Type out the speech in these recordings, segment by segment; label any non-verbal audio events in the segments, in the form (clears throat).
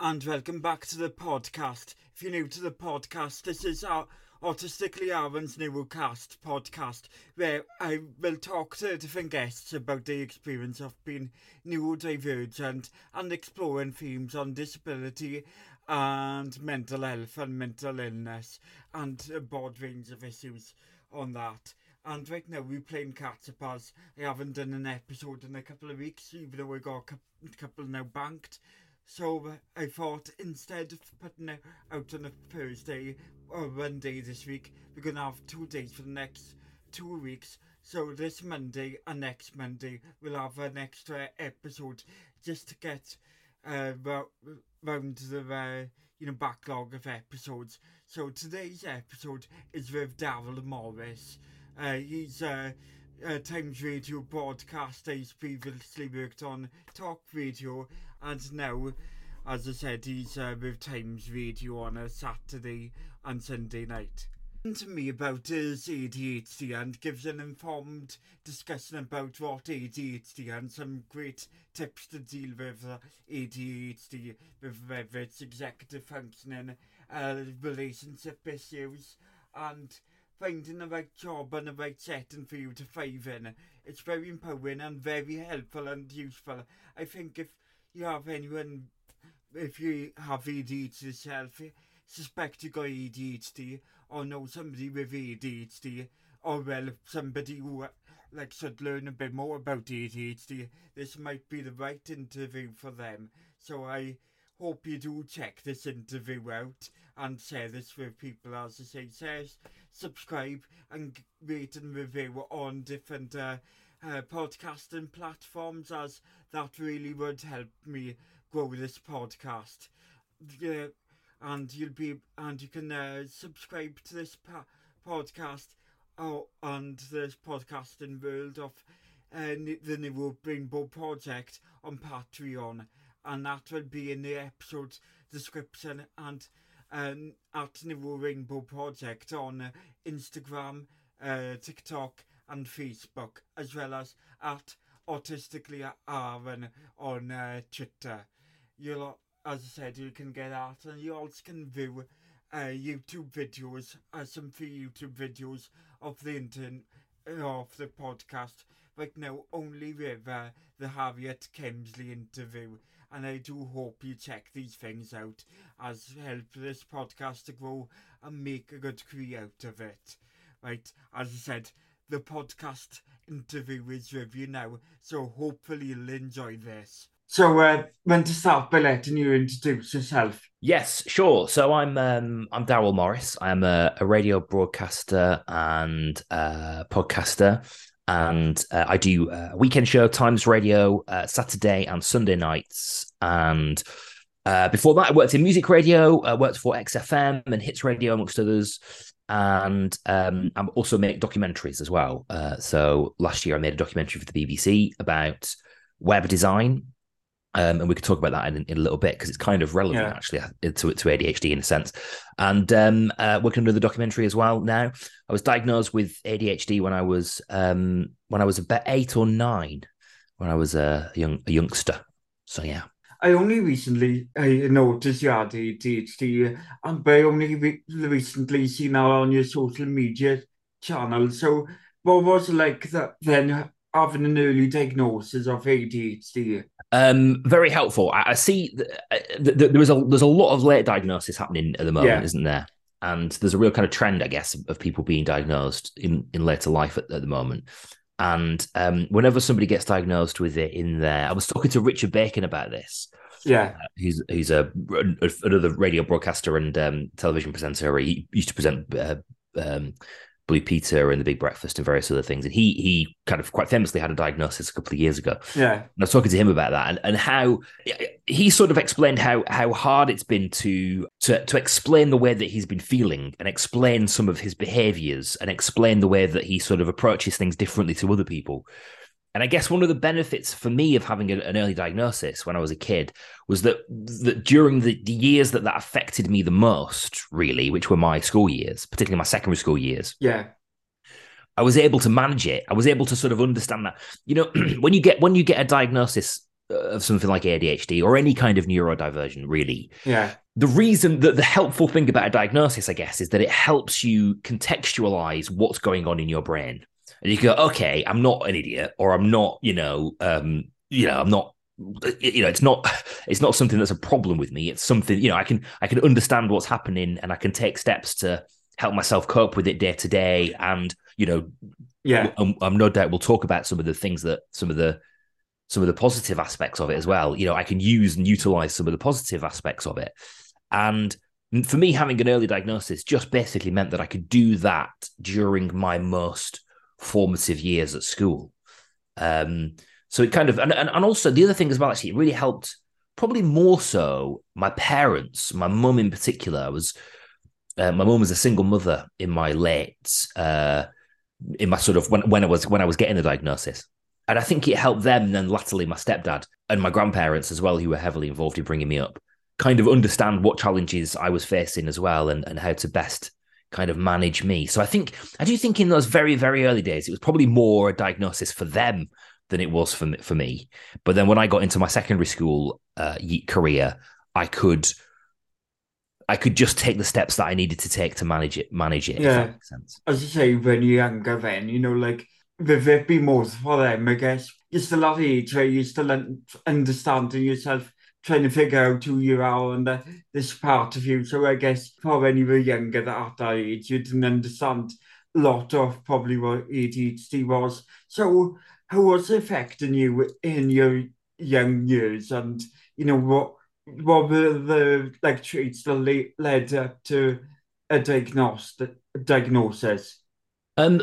and welcome back to the podcast. If you're new to the podcast, this is our Autistically Aaron's new cast podcast where I will talk to different guests about the experience of being neurodivergent and exploring themes on disability and mental health and mental illness and a broad range of issues on that. And right now we're playing as I haven't done an episode in a couple of weeks, even though we got a couple now banked. So I thought instead of putting it out on a Thursday or one day this week, we're going to have two days for the next two weeks. So this Monday and next Monday, we'll have an extra episode just to get uh, round the uh, you know backlog of episodes. So today's episode is with Darryl Morris. Uh, he's uh, uh, Times Radio broadcast his previously worked on Talk Radio and now, as I said, he's uh, with Times Radio on a Saturday and Sunday night. to me about his ADHD and gives an informed discussion about what ADHD and some great tips to deal with uh, ADHD, with whether it's executive functioning, uh, relationship issues and finding the right job and the right setting for you to thrive in. It's very empowering and very helpful and useful. I think if you have anyone, if you have ADHD yourself, suspect you got ADHD or know somebody with ADHD, or well, somebody who like should learn a bit more about ADHD, this might be the right interview for them. So I hope you do check this interview out and share this with people as I say. Says subscribe and rate and review on different uh, uh, podcasting platforms as that really would help me grow this podcast. Yeah, and you'll be and you can uh, subscribe to this podcast oh, and this podcasting world of uh, the New Rainbow Project on Patreon and that will be in the episode description and um, at New Rainbow Project on uh, Instagram, uh, TikTok, and Facebook, as well as at Autistically Aaron on uh, Twitter. You'll, as I said, you can get that, and you also can view uh, YouTube videos, uh, some free YouTube videos of the internet, of the podcast. Right now, only with uh, the Harriet Kemsley interview, and I do hope you check these things out as help this podcast to grow and make a good career out of it. Right, as I said, the podcast interview is with you now, so hopefully you'll enjoy this. So, uh, when to start by letting you introduce yourself? Yes, sure. So I'm um, I'm Darryl Morris. I'm a, a radio broadcaster and uh, podcaster, and uh, I do a weekend show, Times Radio, uh, Saturday and Sunday nights. And uh, before that, I worked in music radio. I worked for XFM and Hits Radio, amongst others and um, I also make documentaries as well. Uh, so last year I made a documentary for the BBC about web design, um, and we could talk about that in, in a little bit because it's kind of relevant yeah. actually uh, to to ADHD in a sense. And um, uh, working on the documentary as well now. I was diagnosed with ADHD when I was um, when I was about eight or nine, when I was a young a youngster. So yeah. I only recently I noticed you had ADHD, and I only re- recently seen that on your social media channel. So, what was it like that then having an early diagnosis of ADHD? Um, very helpful. I, I see th- th- th- there is a there's a lot of late diagnosis happening at the moment, yeah. isn't there? And there's a real kind of trend, I guess, of people being diagnosed in in later life at, at the moment. And um, whenever somebody gets diagnosed with it in there, I was talking to Richard Bacon about this. Yeah, uh, he's he's a, a, another radio broadcaster and um, television presenter. He used to present uh, um, Blue Peter and The Big Breakfast and various other things. And he he kind of quite famously had a diagnosis a couple of years ago. Yeah, and I was talking to him about that and, and how he sort of explained how how hard it's been to to to explain the way that he's been feeling and explain some of his behaviors and explain the way that he sort of approaches things differently to other people. And I guess one of the benefits for me of having an early diagnosis when I was a kid was that, that during the, the years that that affected me the most, really, which were my school years, particularly my secondary school years. Yeah. I was able to manage it. I was able to sort of understand that. You know, (clears throat) when you get when you get a diagnosis of something like ADHD or any kind of neurodivergent, really. Yeah. The reason that the helpful thing about a diagnosis, I guess, is that it helps you contextualize what's going on in your brain. And you go, okay, I'm not an idiot, or I'm not, you know, um, you know, I'm not you know it's not (sighs) it's not something that's a problem with me. It's something you know i can i can understand what's happening and i can take steps to help myself cope with it day to day and you know yeah. I'm, I'm no doubt we'll talk about some of the things that some of the some of the positive aspects of it as well. You know i can use and utilize some of the positive aspects of it. And for me having an early diagnosis just basically meant that i could do that during my most formative years at school um so it kind of and, and, and also the other thing as well, actually, it really helped probably more so my parents, my mum in particular, was uh, my mum was a single mother in my late uh, in my sort of when, when I was when I was getting the diagnosis. And I think it helped them, then latterly my stepdad and my grandparents as well, who were heavily involved in bringing me up, kind of understand what challenges I was facing as well and, and how to best kind of manage me. So I think I do think in those very, very early days, it was probably more a diagnosis for them than it was for for me. But then when I got into my secondary school uh, career, I could I could just take the steps that I needed to take to manage it. Manage it. Yeah, as you say, when you're younger, then you know, like there'd be more for them. I guess you're still at age where you're still understanding yourself, trying to figure out who you are and uh, this part of you. So I guess for when you were younger, at that age, you didn't understand a lot of probably what ADHD was. So how was it affecting you in your young years and you know what what were the like traits that led up to a diagnosis diagnosis um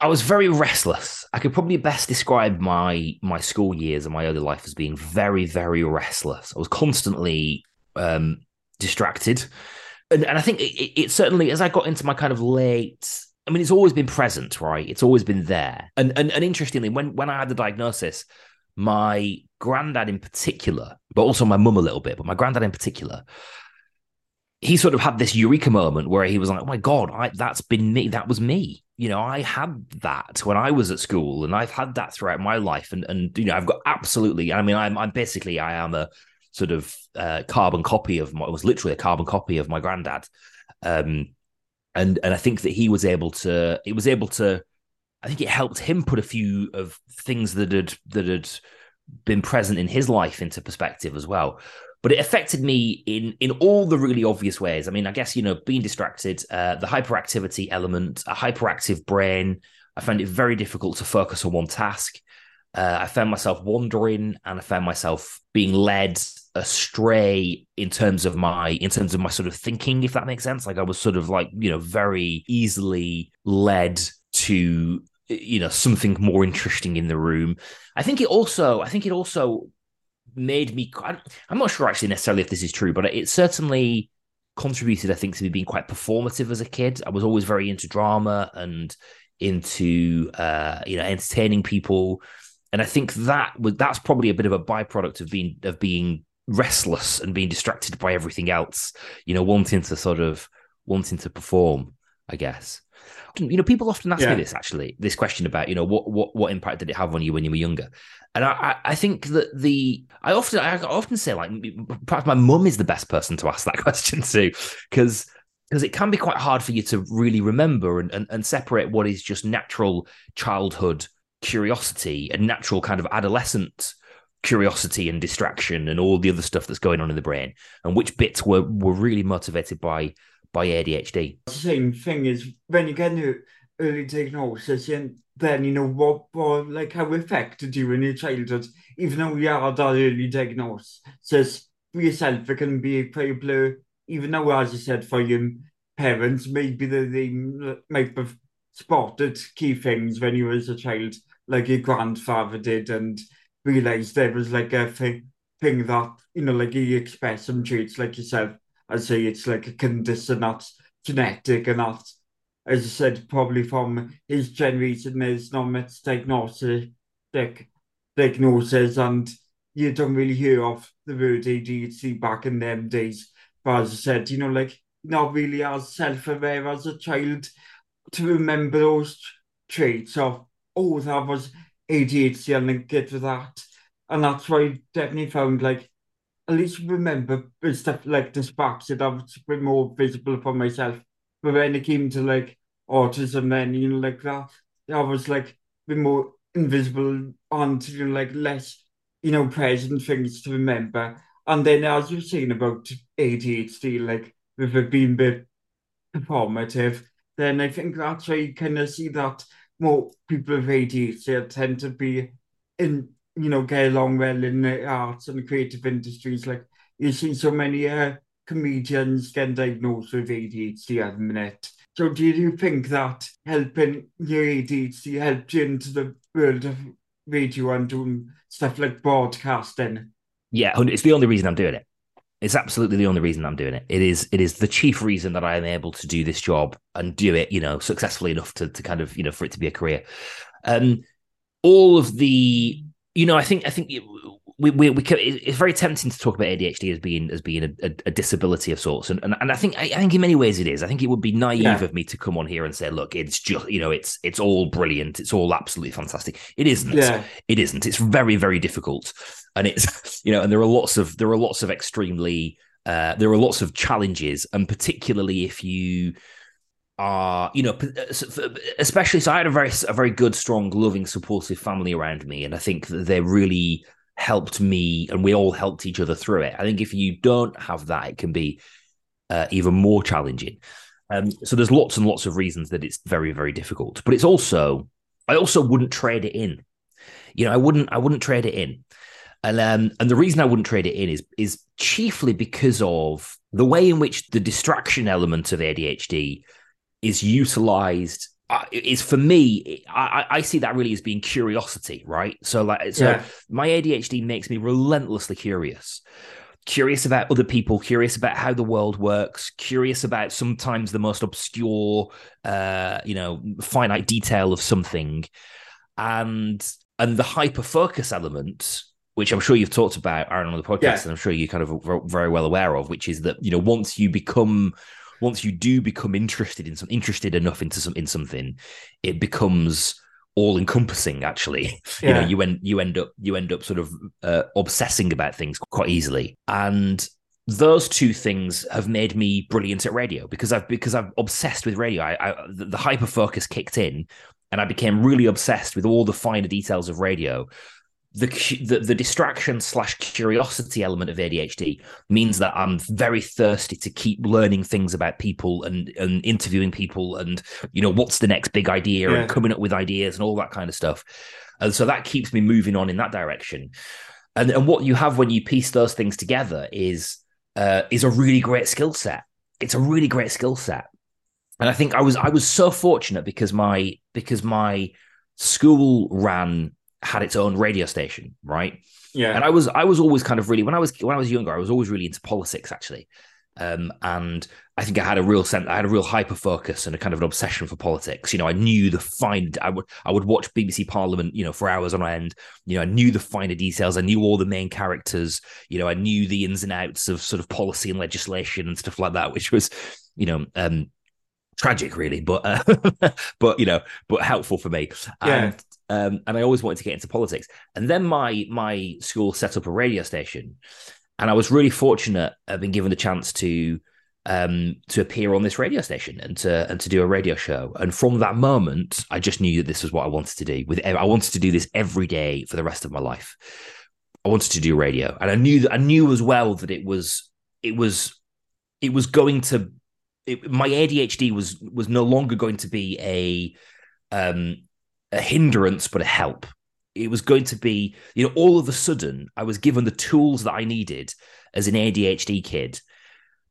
I was very restless. I could probably best describe my my school years and my early life as being very, very restless. I was constantly um, distracted, and, and I think it, it, certainly as I got into my kind of late I mean, it's always been present, right? It's always been there. And and, and interestingly, when when I had the diagnosis, my granddad in particular, but also my mum a little bit, but my granddad in particular, he sort of had this eureka moment where he was like, "Oh my god, I, that's been me. That was me. You know, I had that when I was at school, and I've had that throughout my life. And and you know, I've got absolutely. I mean, I'm I'm basically I am a sort of uh, carbon copy of my. It was literally a carbon copy of my granddad. Um, and and I think that he was able to it was able to I think it helped him put a few of things that had that had been present in his life into perspective as well. But it affected me in in all the really obvious ways. I mean, I guess you know, being distracted, uh, the hyperactivity element, a hyperactive brain. I found it very difficult to focus on one task. Uh, I found myself wandering, and I found myself being led astray in terms of my in terms of my sort of thinking if that makes sense like i was sort of like you know very easily led to you know something more interesting in the room i think it also i think it also made me i'm not sure actually necessarily if this is true but it certainly contributed i think to me being quite performative as a kid i was always very into drama and into uh you know entertaining people and I think that was that's probably a bit of a byproduct of being of being restless and being distracted by everything else, you know, wanting to sort of wanting to perform, I guess. You know, people often ask yeah. me this actually, this question about, you know, what what what impact did it have on you when you were younger? And I, I think that the I often I often say like perhaps my mum is the best person to ask that (laughs) question to, because because it can be quite hard for you to really remember and, and, and separate what is just natural childhood curiosity and natural kind of adolescent curiosity and distraction and all the other stuff that's going on in the brain and which bits were were really motivated by by ADHD. The same thing is when you get into early diagnosis and then you know what, what like how affected you in your childhood, even though you had that early diagnosis. For yourself it can be a blur, even though as you said for your parents, maybe they, they might have spotted key things when you was a child, like your grandfather did and realised there was like a thing, thing that, you know, like you expect some traits like yourself. I say it's like a condition that's genetic and that, as I said, probably from his generation, there's not much diagnosis, diagnosis and you don't really hear of the word ADHD back in them days. But as I said, you know, like not really as self-aware as a child to remember those traits of, oh, that was ADHD and then get to that. and that's why I definitely found like at least remember stuff like dyspraxia that was a bit more visible for myself. But when it came to like autism, and you know like that, I was like a bit more invisible and you know like less you know present things to remember. And then as you're saying about ADHD, like with it being a bit performative, then I think that's why you kind of see that more people with ADHD tend to be in, you know, get along well in the arts and the creative industries. Like you see so many uh, comedians getting diagnosed with ADHD at the minute. So do you think that helping your ADHD helped you into the world of radio and doing stuff like broadcasting? Yeah, it's the only reason I'm doing it. It's absolutely the only reason I'm doing it. It is it is the chief reason that I am able to do this job and do it, you know, successfully enough to to kind of, you know, for it to be a career. Um all of the you know, I think I think we, we, we can, it's very tempting to talk about ADHD as being as being a, a, a disability of sorts, and, and and I think I, I, think in many ways it is. I think it would be naive yeah. of me to come on here and say, look, it's just you know, it's it's all brilliant, it's all absolutely fantastic. It isn't. Yeah. It isn't. It's very very difficult, and it's (laughs) you know, and there are lots of there are lots of extremely uh, there are lots of challenges, and particularly if you are you know uh, especially so i had a very a very good strong loving supportive family around me and i think that they're really helped me and we all helped each other through it. I think if you don't have that, it can be uh, even more challenging. Um, so there's lots and lots of reasons that it's very, very difficult. But it's also, I also wouldn't trade it in. You know, I wouldn't, I wouldn't trade it in. And um, and the reason I wouldn't trade it in is is chiefly because of the way in which the distraction element of ADHD is utilized is for me I, I see that really as being curiosity right so like so yeah. my adhd makes me relentlessly curious curious about other people curious about how the world works curious about sometimes the most obscure uh you know finite detail of something and and the hyper focus element which I'm sure you've talked about, Aaron, on the podcast, yeah. and I'm sure you're kind of very well aware of, which is that you know once you become once you do become interested in some interested enough into some in something, it becomes all encompassing actually (laughs) yeah. you know you end you end up you end up sort of uh, obsessing about things quite easily and those two things have made me brilliant at radio because I've because I've obsessed with radio. I, I the, the hyper focus kicked in, and I became really obsessed with all the finer details of radio the, the, the distraction slash curiosity element of ADHD means that I'm very thirsty to keep learning things about people and and interviewing people and you know what's the next big idea yeah. and coming up with ideas and all that kind of stuff. And so that keeps me moving on in that direction. And and what you have when you piece those things together is uh, is a really great skill set. It's a really great skill set. And I think I was I was so fortunate because my because my school ran had its own radio station, right? Yeah. And I was I was always kind of really when I was when I was younger, I was always really into politics actually. Um, and I think I had a real sense, I had a real hyper focus and a kind of an obsession for politics. You know, I knew the fine, I would, I would watch BBC Parliament, you know, for hours on end. You know, I knew the finer details. I knew all the main characters. You know, I knew the ins and outs of sort of policy and legislation and stuff like that, which was, you know, um, tragic really but uh, (laughs) but you know but helpful for me yeah. and um, and I always wanted to get into politics. And then my my school set up a radio station, and I was really fortunate I've been given the chance to um, to appear on this radio station and to and to do a radio show. And from that moment, I just knew that this was what I wanted to do. With I wanted to do this every day for the rest of my life. I wanted to do radio, and I knew that I knew as well that it was it was it was going to it, my ADHD was was no longer going to be a um a hindrance, but a help. It was going to be, you know, all of a sudden, I was given the tools that I needed as an ADHD kid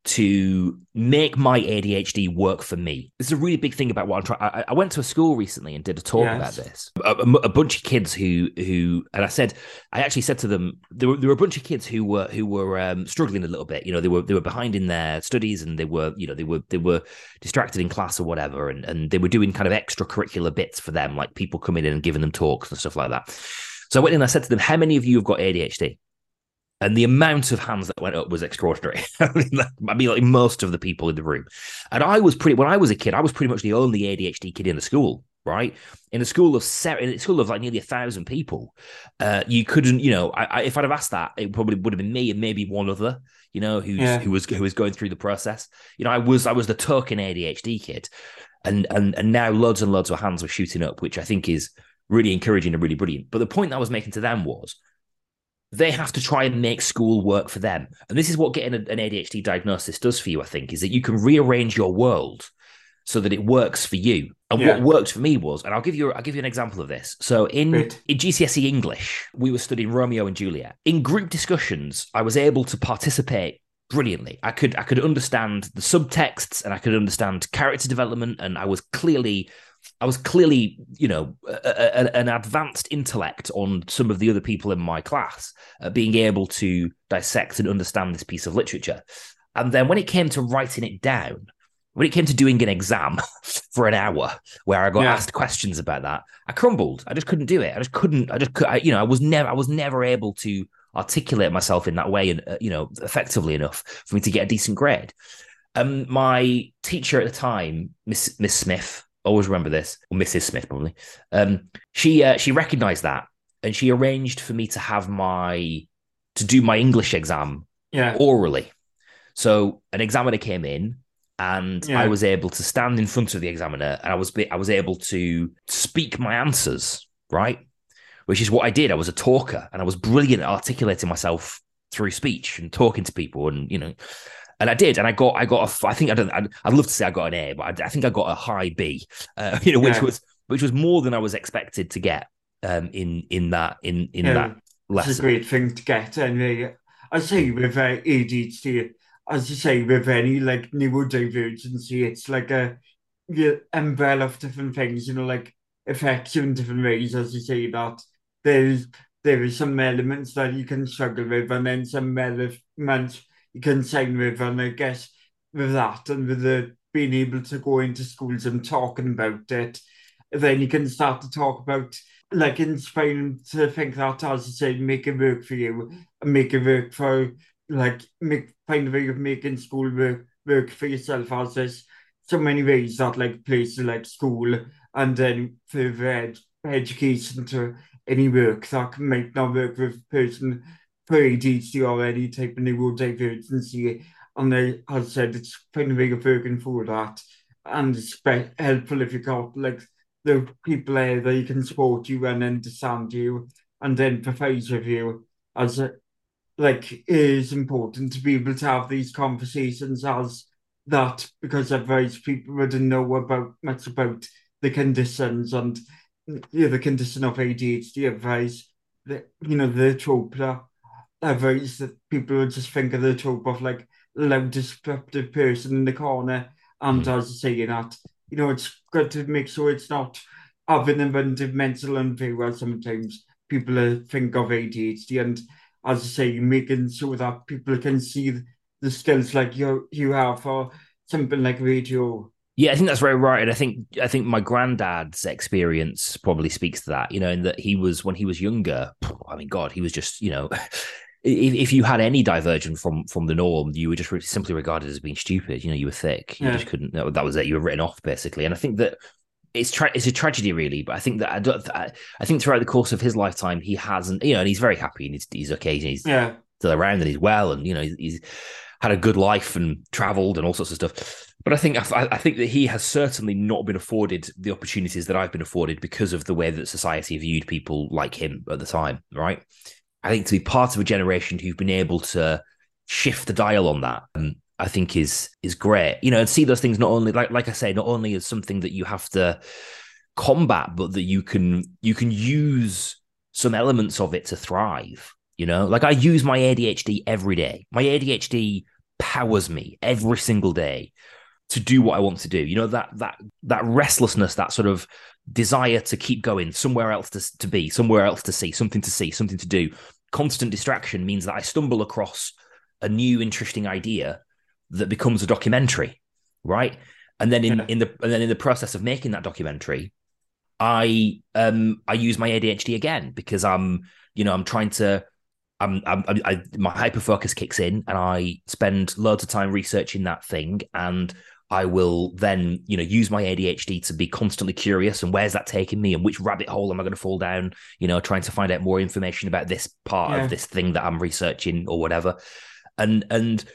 to make my ADHD work for me. This is a really big thing about what I'm trying. I, I went to a school recently and did a talk yes. about this. A, a, a, bunch of kids who who, and I said, I actually said to them, there were there were a bunch of kids who were who were um, struggling a little bit. You know, they were they were behind in their studies and they were you know they were they were distracted in class or whatever, and and they were doing kind of extracurricular bits for them, like people coming in and giving them talks and stuff like that. So I went in and I said to them, how many of you have got ADHD? And the amount of hands that went up was extraordinary. (laughs) I mean, like, I mean, like most of the people in the room. And I was pretty when I was a kid, I was pretty much the only ADHD kid in the school. right? In a school of se- in a school of like nearly a thousand people, uh, you couldn't, you know, I, I, if I'd have asked that, it probably would have been me and maybe one other, you know, who's Yeah. who was who was going through the process. You know, I was I was the token ADHD kid, and and and now loads and loads of hands were shooting up, which I think is really encouraging and really brilliant. But the point that I was making to them was. They have to try and make school work for them. And this is what getting an ADHD diagnosis does for you, I think, is that you can rearrange your world so that it works for you. And Yeah. what worked for me was, and I'll give you I'll give you an example of this. So in Great. in GCSE English, we were studying Romeo and Juliet. In group discussions, I was able to participate brilliantly. I could I could understand the subtexts and I could understand character development, and I was clearly I was clearly, you know, a, a- an advanced intellect on some of the other people in my class, uh, being able to dissect and understand this piece of literature. And then when it came to writing it down, when it came to doing an exam (laughs) for an hour where I got Yeah. asked questions about that, I crumbled. I just couldn't do it. I just couldn't. I just, could, I, you know, I was never, I was never able to articulate myself in that way and uh, you know effectively enough for me to get a decent grade. Um, my teacher at the time, Miss Miss Smith, always remember this, or Mrs. Smith probably. Um, she uh, she recognised that and she arranged for me to have my to do my English exam Yeah. orally. So an examiner came in and Yeah. I was able to stand in front of the examiner and I was I was able to speak my answers, right? Which is what I did. I was a talker and I was brilliant at articulating myself through speech and talking to people and you know and I did and I got I got a I think I don't I'd, I'd love to say I got an A but I, I think I got a high B uh, (laughs) you know which Yeah. was which was more than I was expected to get um in in that in in Yeah. that It's a great thing to get. Anyway, I say with uh, ADHD, as you say, with any like neurodivergency, it's like a the umbrella of different things, you know, like affects you in different ways, as you say, that there's there is some elements that you can struggle with, and then some elements can sign with, and I guess with that and with the being able to go into schools and talking about it, then you can start to talk about like inspiring to think that, as you say, make it work for you, and make it work for like make find a way of making school work work for yourself. As there's so many ways that like places like school and then further ed- education to any work that might not work with person for ADHD any type of neurodivergency. And they, as I said, it's find a of working for that. And it's helpful if you got like the people there that you can support you and understand you and empathize with you as a, like it is important to be able to have these conversations as that because otherwise people wouldn't know about much about the conditions and yeah, the condition of ADHD otherwise the you know the trope that otherwise that people would just think of the trope of like loud disruptive person in the corner and as you say that you know it's good to make sure it's not having a inventive mental unfair sometimes people uh, think of ADHD and as I say making sure that people can see the skills like you you have for something like radio Yeah, I think that's very right, and I think I think my granddad's experience probably speaks to that. You know, in that he was when he was younger. I mean, God, he was just you know, if, if you had any diversion from from the norm, you were just re- simply regarded as being stupid. You know, you were thick. You Yeah. just couldn't. That was it. You were written off basically. And I think that it's tra- it's a tragedy really. But I think that I don't. I, I think throughout the course of his lifetime, he hasn't. You know, and he's very happy and he's he's okay. And he's yeah still around and he's well and you know he's, he's had a good life and traveled and all sorts of stuff but i think I, I think that he has certainly not been afforded the opportunities that i've been afforded because of the way that society viewed people like him at the time right i think to be part of a generation who've been able to shift the dial on that um, i think is is great. You know and see those things not only like like i say not only as something that you have to combat but that you can you can use some elements of it to thrive you know? Like i use my adhd every day. My adhd powers me every single day to do what i want to do. You know that that that restlessness that sort of desire to keep going somewhere else to, to be somewhere else to see something to see something to do constant distraction means that i stumble across a new interesting idea that becomes a documentary right and then in, Yeah. in the and then in the process of making that documentary i um i use my adhd again because i'm you know i'm trying to I'm, I'm, I, I, my hyper focus kicks in, and I spend loads of time researching that thing, and I will then, you know, use my ADHD to be constantly curious and where's that taking me and which rabbit hole am I going to fall down, you know, trying to find out more information about this part yeah. of this thing that I'm researching or whatever. And and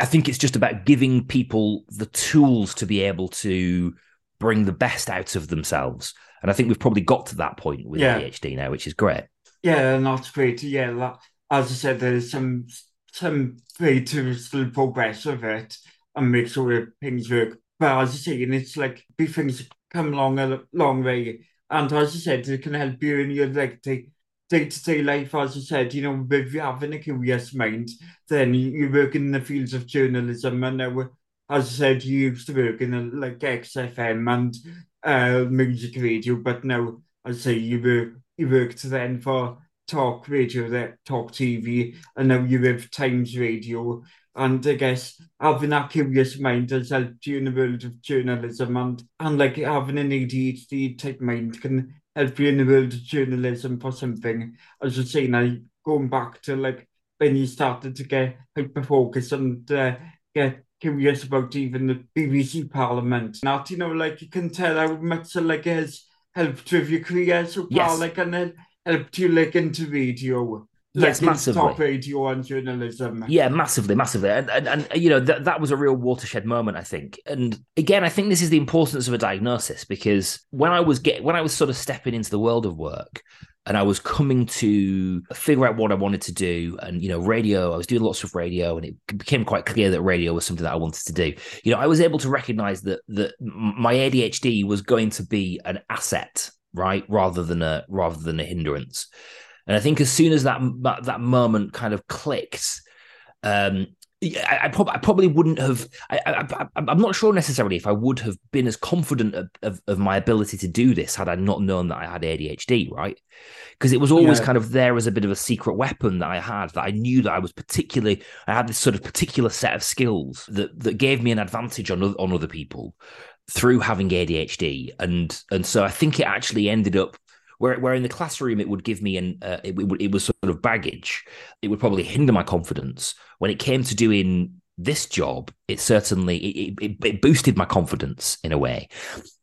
I think it's just about giving people the tools to be able to bring the best out of themselves. And I think we've probably got to that point with yeah. ADHD now, which is great. Yeah, and that's great. Yeah, that, as I said, there's some some way to still progress with it and make sure things work. But as I say, and it's like big things come along a long way. And as I said, it can help you in your like day to day life. As I said, you know, if you're having a curious mind, then you, you work in the fields of journalism. And now, as I said, you used to work in a, like XFM and uh, music radio, but now, as I say, you work you worked then for talk radio, that talk TV, and now you have Times Radio and I guess having that curious mind has helped you in the world of journalism and, and like having an ADHD type mind can help you in the world of journalism for something. As was saying, I going back to like when you started to get hyper-focused and uh, get curious about even the BBC Parliament. Now, you know, like you can tell how much like it has helped with your career so far, yes. like and helped you like into radio. Yes, massively. Top and journalism. Yeah, massively, massively, and and, and you know that that was a real watershed moment, I think. And again, I think this is the importance of a diagnosis because when I was get when I was sort of stepping into the world of work. And I was coming to figure out what I wanted to do. And, you know, radio, I was doing lots of radio, and it became quite clear that radio was something that I wanted to do. You know, I was able to recognize that that my ADHD was going to be an asset right rather than a rather than a hindrance and I think as soon as that that moment kind of clicked, um, I, I, prob- I, probably wouldn't have. I, am not sure necessarily if I would have been as confident of, of, of, my ability to do this had I not known that I had ADHD, right? Because it was always yeah. kind of there as a bit of a secret weapon that I had that I knew that I was particularly. I had this sort of particular set of skills that that gave me an advantage on on other people through having ADHD, and and so I think it actually ended up where, where in the classroom it would give me an uh, it, it, it was sort of baggage. It would probably hinder my confidence. When it came to doing this job, it certainly it, it, it boosted my confidence in a way.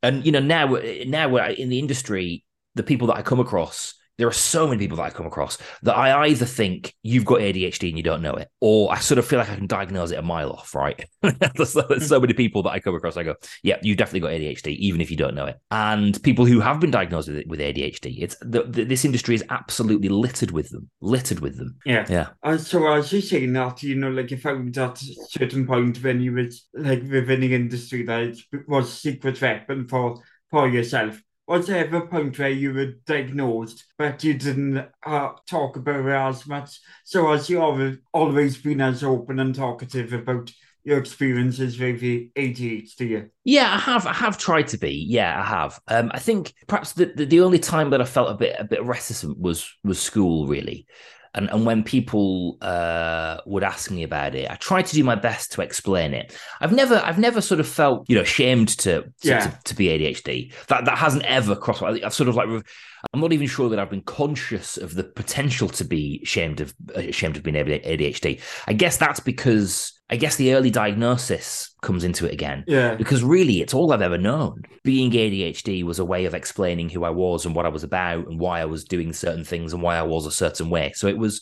And you know now now we're in the industry, the people that I come across there are so many people that I come across that I either think you've got ADHD and you don't know it, or I sort of feel like I can diagnose it a mile off, right? (laughs) there's, there's, hmm. so many people that I come across, I go, yeah, you've definitely got ADHD, even if you don't know it. And people who have been diagnosed with, with ADHD, it's the, the, this industry is absolutely littered with them, littered with them. Yeah. Yeah. And so as you saying that, you know, like if I was at a certain point when you was like within the industry that was a secret weapon for for yourself was there ever a point where you were diagnosed, but you didn't uh, talk about it as much? So has you always, always been as open and talkative about your experiences with the ADHD? Yeah, I have. I have tried to be. Yeah, I have. Um, I think perhaps the, the, the only time that I felt a bit a bit reticent was was school, really. And, and when people uh, would ask me about it, I tried to do my best to explain it. I've never I've never sort of felt you know ashamed to to, yeah. to, to be ADHD. That that hasn't ever crossed. I've sort of like I'm not even sure that I've been conscious of the potential to be ashamed of ashamed of being ADHD. I guess that's because I guess the early diagnosis comes into it again. Yeah. Because really, it's all I've ever known. Being ADHD was a way of explaining who I was and what I was about and why I was doing certain things and why I was a certain way. So it was,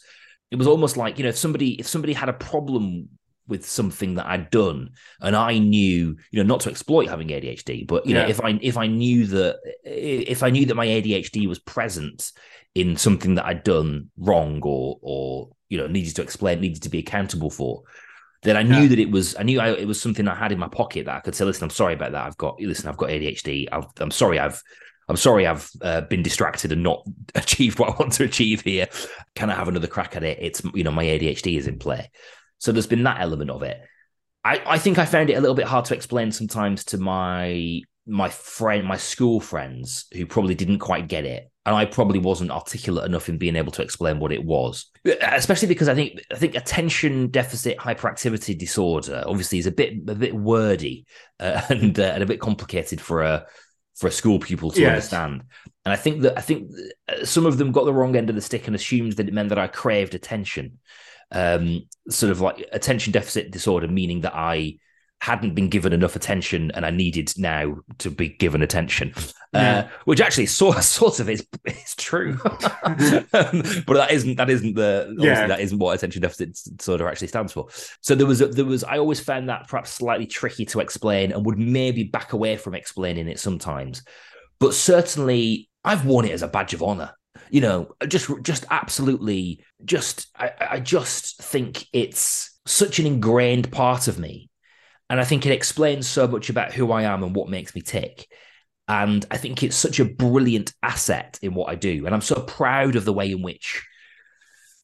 it was almost like you know, if somebody if somebody had a problem with something that I'd done and I knew, you know, not to exploit having ADHD, but you yeah. know, if I if I knew that if I knew that my ADHD was present in something that I'd done wrong or or you know needed to explain, needed to be accountable for then I knew yeah. that it was I knew I, it was something I had in my pocket that I could say, listen, I'm sorry about that. I've got listen, I've got ADHD. i am sorry, I've I'm sorry, I've uh, been distracted and not (laughs) achieved what I want to achieve here. Can I have another crack at it? It's you know my ADHD is in play, so there's been that element of it. I, I think I found it a little bit hard to explain sometimes to my my friend, my school friends who probably didn't quite get it and I probably wasn't articulate enough in being able to explain what it was. Especially because I think I think attention deficit hyperactivity disorder obviously is a bit a bit wordy uh, (laughs) and uh, and a bit complicated for a for a school pupil to yes. understand. And I think that I think some of them got the wrong end of the stick and assumed that it meant that I craved attention. Um, sort of like attention deficit disorder, meaning that I hadn't been given enough attention and I needed now to be given attention. Yeah. Uh, which actually sort (laughs) sort of is is true, (laughs) um, but that isn't that isn't the Yeah. that isn't what attention deficit disorder actually stands for. So there was a, there was I always found that perhaps slightly tricky to explain and would maybe back away from explaining it sometimes, but certainly I've worn it as a badge of honor. You know, just just absolutely just I, I just think it's such an ingrained part of me and I think it explains so much about who I am and what makes me tick. And I think it's such a brilliant asset in what I do. And I'm so proud of the way in which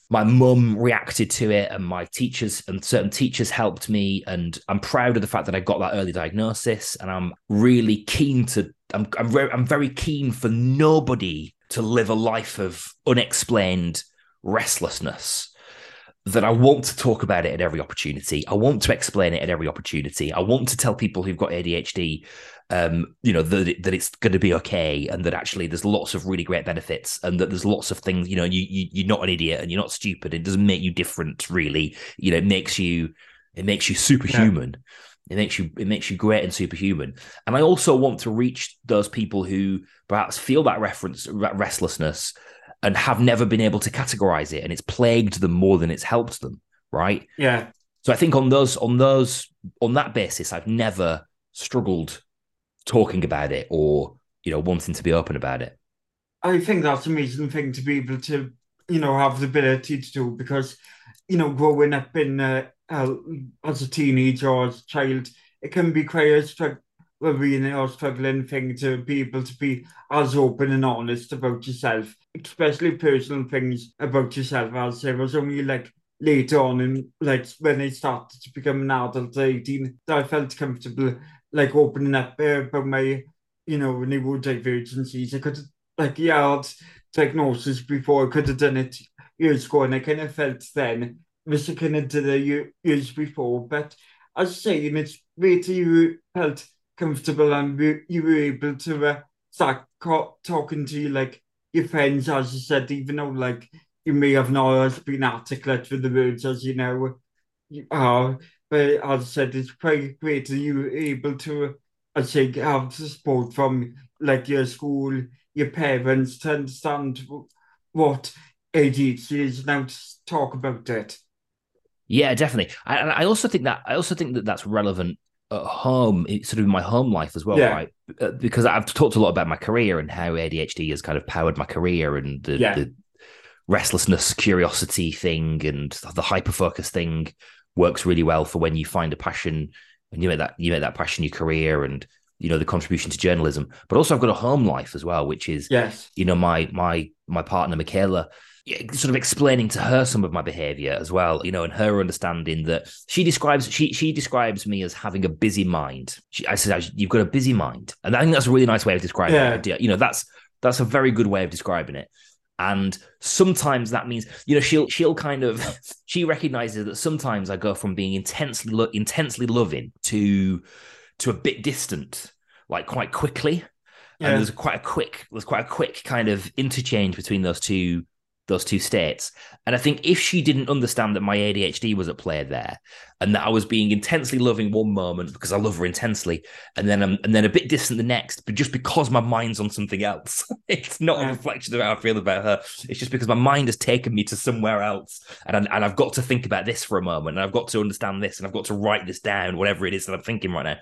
my mum reacted to it and my teachers and certain teachers helped me. And I'm proud of the fact that I got that early diagnosis. And I'm really keen to, I'm, I'm, very, I'm very keen for nobody to live a life of unexplained restlessness that I want to talk about it at every opportunity. I want to explain it at every opportunity. I want to tell people who've got ADHD, um, you know, that it, that it's going to be okay, and that actually there's lots of really great benefits, and that there's lots of things. You know, you, you you're not an idiot, and you're not stupid. It doesn't make you different, really. You know, it makes you it makes you superhuman. It makes you it makes you great and superhuman. And I also want to reach those people who perhaps feel that reference that restlessness and have never been able to categorize it and it's plagued them more than it's helped them right? Yeah. so i think on those on those on that basis i've never struggled talking about it or you know wanting to be open about it. I think that's an amazing thing to be able to, you know, have the ability to do because, you know, growing up in uh, uh, as a teenager or as a child, it can be quite a struggle, or struggling thing to be able to be as open and honest about yourself, especially personal things about yourself. As I was only like later on in like when I started to become an adult, at 18, that I felt comfortable like opening up uh, about my, you know, neurodivergencies. I could like yeah, had diagnosis before. I could have done it years ago, and I kind of felt then wish I kind of did it years before. But as I say, and it's that you felt comfortable and you were able to uh, start talking to you like your friends, as you said, even though like you may have not always been articulate with the words as you know you are. But as I said, it's quite great that you were able to, I say, have the support from like your school, your parents to understand what ADHD is now to talk about it. yeah definitely and i also think that i also think that that's relevant at home sort of in my home life as well Yeah. right Uh, because i've talked a lot about my career and how adhd has kind of powered my career and the, Yeah. the restlessness curiosity thing and the hyper focus thing works really well for when you find a passion and you make that you make that passion your career and you know the contribution to journalism but also i've got a home life as well which is Yes. you know my my my partner michaela sort of explaining to her some of my behavior as well you know and her understanding that she describes she she describes me as having a busy mind. She, i said you've got a busy mind. And i think that's a really nice way of describing Yeah. it. You know that's that's a very good way of describing it. And sometimes that means you know she'll she'll kind of (laughs) she recognizes that sometimes i go from being intensely lo- intensely loving to to a bit distant like quite quickly. And there's quite a quick there's quite a quick kind of interchange between those two those two states. And i think if she didn't understand that my adhd was at play there and that i was being intensely loving one moment because i love her intensely and then I'm, and then a bit distant the next but just because my mind's on something else (laughs) it's not a reflection of how i feel about her. It's just because my mind has taken me to somewhere else and, I- and i've got to think about this for a moment and i've got to understand this and i've got to write this down whatever it is that i'm thinking right now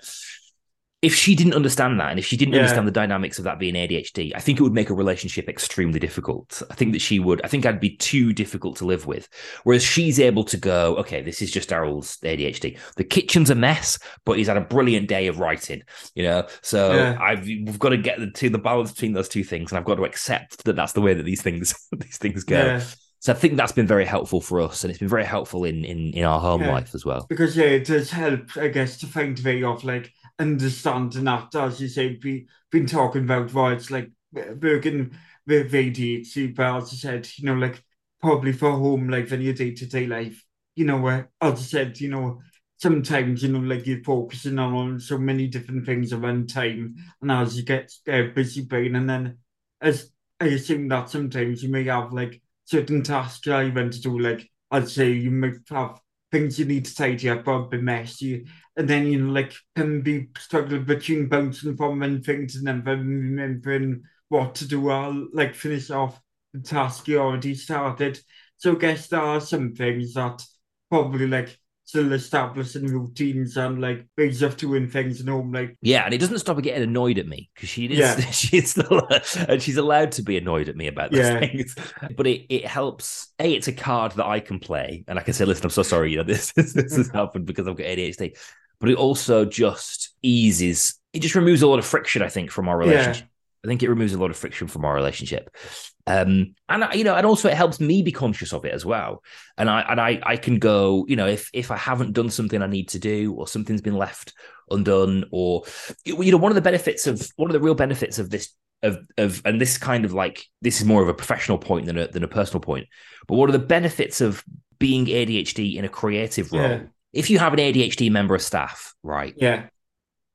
if she didn't understand that and if she didn't Yeah. understand the dynamics of that being ADHD, I think it would make a relationship extremely difficult. I think that she would, I think I'd be too difficult to live with. Whereas she's able to go, okay, this is just Darryl's ADHD. The kitchen's a mess, but he's had a brilliant day of writing, you know? So Yeah. I've, we've got to get the, to the balance between those two things. And I've got to accept that that's the way that these things, (laughs) these things go. Yeah. So I think that's been very helpful for us. And it's been very helpful in, in, in our home life as well. Because yeah, it does help, I guess, to find a way of like understand and that. As you say, we, been talking about why it's like Bergen with ADHD, but as you said, you know, like probably for home life and your day-to-day -day life, you know, where, as I said, you know, sometimes, you know, like you're focusing on so many different things at one time, and as you get uh, busy brain, and then as I assume that sometimes you may have like certain tasks I want to do, like I'd say you might have things you need to tidy up or be messy And then, you know, like, can be struggling between bouncing from one thing to another, remembering what to do or, like, finish off the task you already started. So I guess there are some things that probably, like, still establishing routines and like ways of doing things and home like yeah and it doesn't stop her getting annoyed at me because she is yeah. (laughs) she's still and she's allowed to be annoyed at me about those yeah. things but it, it helps a it's a card that i can play and i can say listen i'm so sorry you know this this, (laughs) this has happened because i've got adhd but it also just eases it just removes a lot of friction i think from our relationship yeah. I think it removes a lot of friction from our relationship, um, and you know, and also it helps me be conscious of it as well. And I and I I can go, you know, if if I haven't done something I need to do, or something's been left undone, or you know, one of the benefits of one of the real benefits of this of of and this kind of like this is more of a professional point than a than a personal point. But what are the benefits of being ADHD in a creative role, yeah. If you have an ADHD member of staff, right? Yeah.